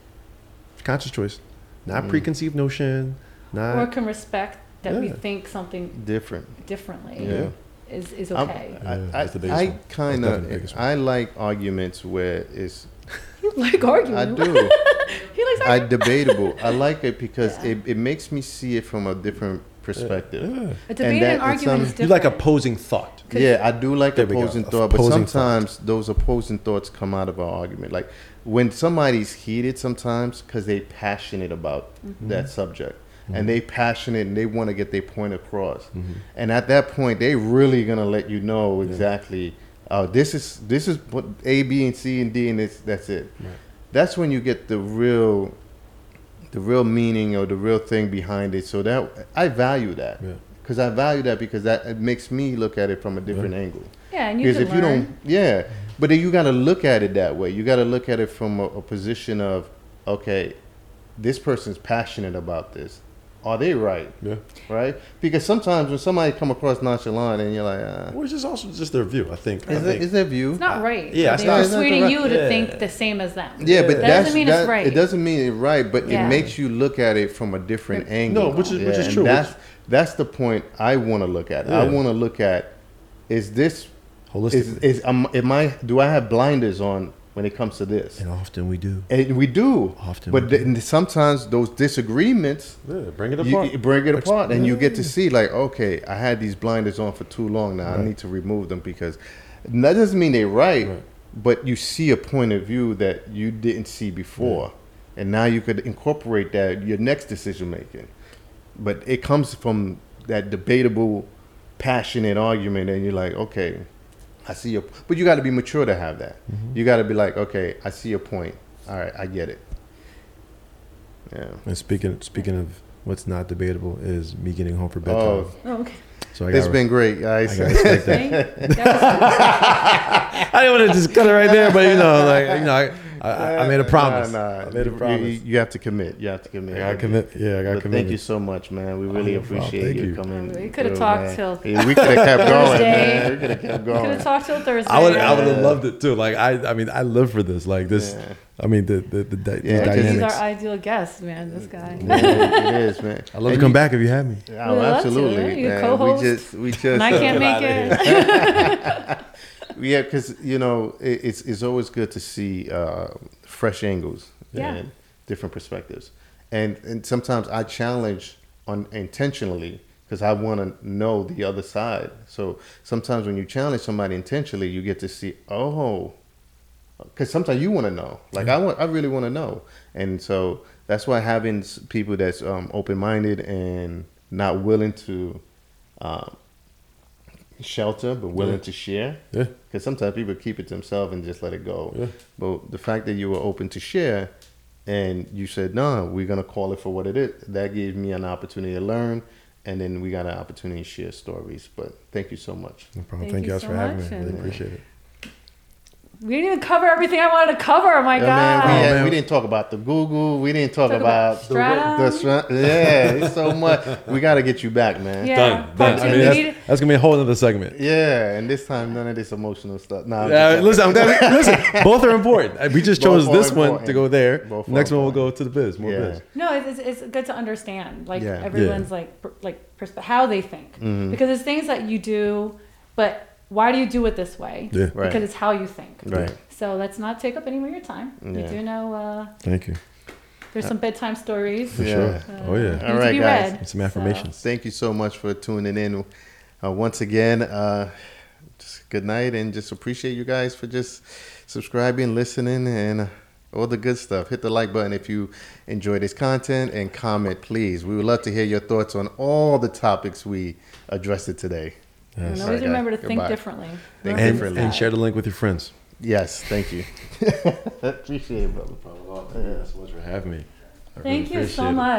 Conscious choice. Not Mm. preconceived notion. Not or can respect that we Yeah. think something Different. differently Yeah. Is is I'm- okay. I, Yeah, I, that's the biggest I one. That's kind definitely the biggest of one. I like arguments where it's you like arguing. I do he likes I arguing. debatable. I like it because Yeah. it, it makes me see it from a different perspective. Yeah. A debate and, that- and argument some- is You different. like opposing thought. 'Cause- Yeah, I do like There we go. opposing thought, but Opposing thought. sometimes those opposing thoughts come out of our argument. Like when somebody's heated, sometimes because they're passionate about Mm-hmm. that subject, and they passionate and they want to get their point across. Mhm. And at that point, they really gonna let you know exactly. Uh, this is this is what A, B, and C and D, and it's, that's it. Right. That's when you get the real, the real meaning or the real thing behind it. So that I value that Yeah. because I value that because that it makes me look at it from a different angle. yeah, and you Because can if you don't, yeah, but then you got to look at it that way. You got to look at it from a, a position of, okay, this person's passionate about this. Are they right? Yeah. Right? Because sometimes when somebody come across nonchalant and you're like, uh, Or it's just also just their view. I think. I is, that, think. is that view? it's not right. yeah, but it's they're not- it's persuading right. you to Yeah. think the same as them. Yeah, but That doesn't mean it's right. It doesn't mean it's right, but Yeah. it makes you look at it from a different No, angle. No, which is- which is and true, That's which- that's the point I want to look at. I want to look at is this Holistically. is is um, am I do I have blinders on when it comes to this? and often we do. And we do. Often but we do. then sometimes those disagreements Yeah, bring it apart. you bring it Ex- apart and you get to see like okay i had these blinders on for too long now i need to remove them because that doesn't mean they're right, Right. but you see a point of view that you didn't see before and now you could incorporate that in your next decision making but it comes from that debatable passionate argument and you're like okay i see your but you got to be mature to have that Mm-hmm. you got to be like okay i see your point all right i get it yeah And speaking speaking of what's not debatable is me getting home for bedtime. oh Oh, okay. so I it's got been great guys I gotta respect that. Thank- that I didn't want to just cut it right there, but you know, like you know, I, I, I made a promise. Nah, nah. I made a You- promise. You, you have to commit. You have to commit. I gotta commit. Yeah, I gotta But commit. thank you so much, man. We really oh, no problem. appreciate you, you. coming. We could've talked till Yeah, we could have kept going, man. We could have kept was, we could have talked till Thursday. I would I would have loved it too. Like I I mean I live for this. Like this. Yeah. I mean the the, the, the Yeah, these 'cause He's our ideal guest, man. This guy. Yeah, it is, man. I love to come you- back if you have me. Oh, We'd love to, absolutely. You co-host. We just, we just. And I can't make it. Yeah, because you know it, it's it's always good to see uh, fresh angles Yeah. and different perspectives, and and sometimes I challenge on intentionally because I want to know the other side. So sometimes when you challenge somebody intentionally, you get to see oh, because sometimes you want to know. Like I want, I really want to know, and so that's why having people that's um, open minded and not willing to. Um, shelter but willing Yeah. to share Yeah. because sometimes people keep it to themselves and just let it go. Yeah. But the fact that you were open to share and you said, no, we're going to call it for what it is, that gave me an opportunity to learn and then we got an opportunity to share stories. But thank you so much. No problem. Thank Thank, you you guys so for having me. much, Really and- appreciate it. We didn't even cover everything I wanted to cover. Oh my Yeah, god. man, we, Oh, had- man. we didn't talk about the Google. We didn't talk, Talk about, about the, Stratum. the Stra- yeah. It's so much. We got to get you back, man. Yeah. Done. Done. I mean, that's, that's gonna be a whole other segment. Yeah, and this time none of this emotional stuff. Nah, I'm Yeah, listen, I'm glad, listen. Both are important. We just chose are this one important. to go there. Both Next one we'll go to the biz, more Yeah. biz. No, it's, it's, it's good to understand, like Yeah. everyone's like like perspe- how they think, Mhm. because it's things that you do, but why do you do it this way? Yeah. Right. Because it's how you think. Right. So let's not take up any more of your time. We Yeah. do know uh, Thank you. there's some bedtime stories. For Yeah. sure. uh, oh yeah. need All to right, be guys. read. Some affirmations. Thank you so much for tuning in. Uh, once again, uh, just good night, and just appreciate you guys for just subscribing, listening, and all the good stuff. Hit the like button if you enjoy this content, and comment, please. We would love to hear your thoughts on all the topics we addressed today. And Yes. All always right, remember to guys. think Goodbye. differently. Think Remember And, differently. and share the link with your friends. Yes, thank you. appreciate it, brother. Thank you so much for having me. I really Thank you so it. much.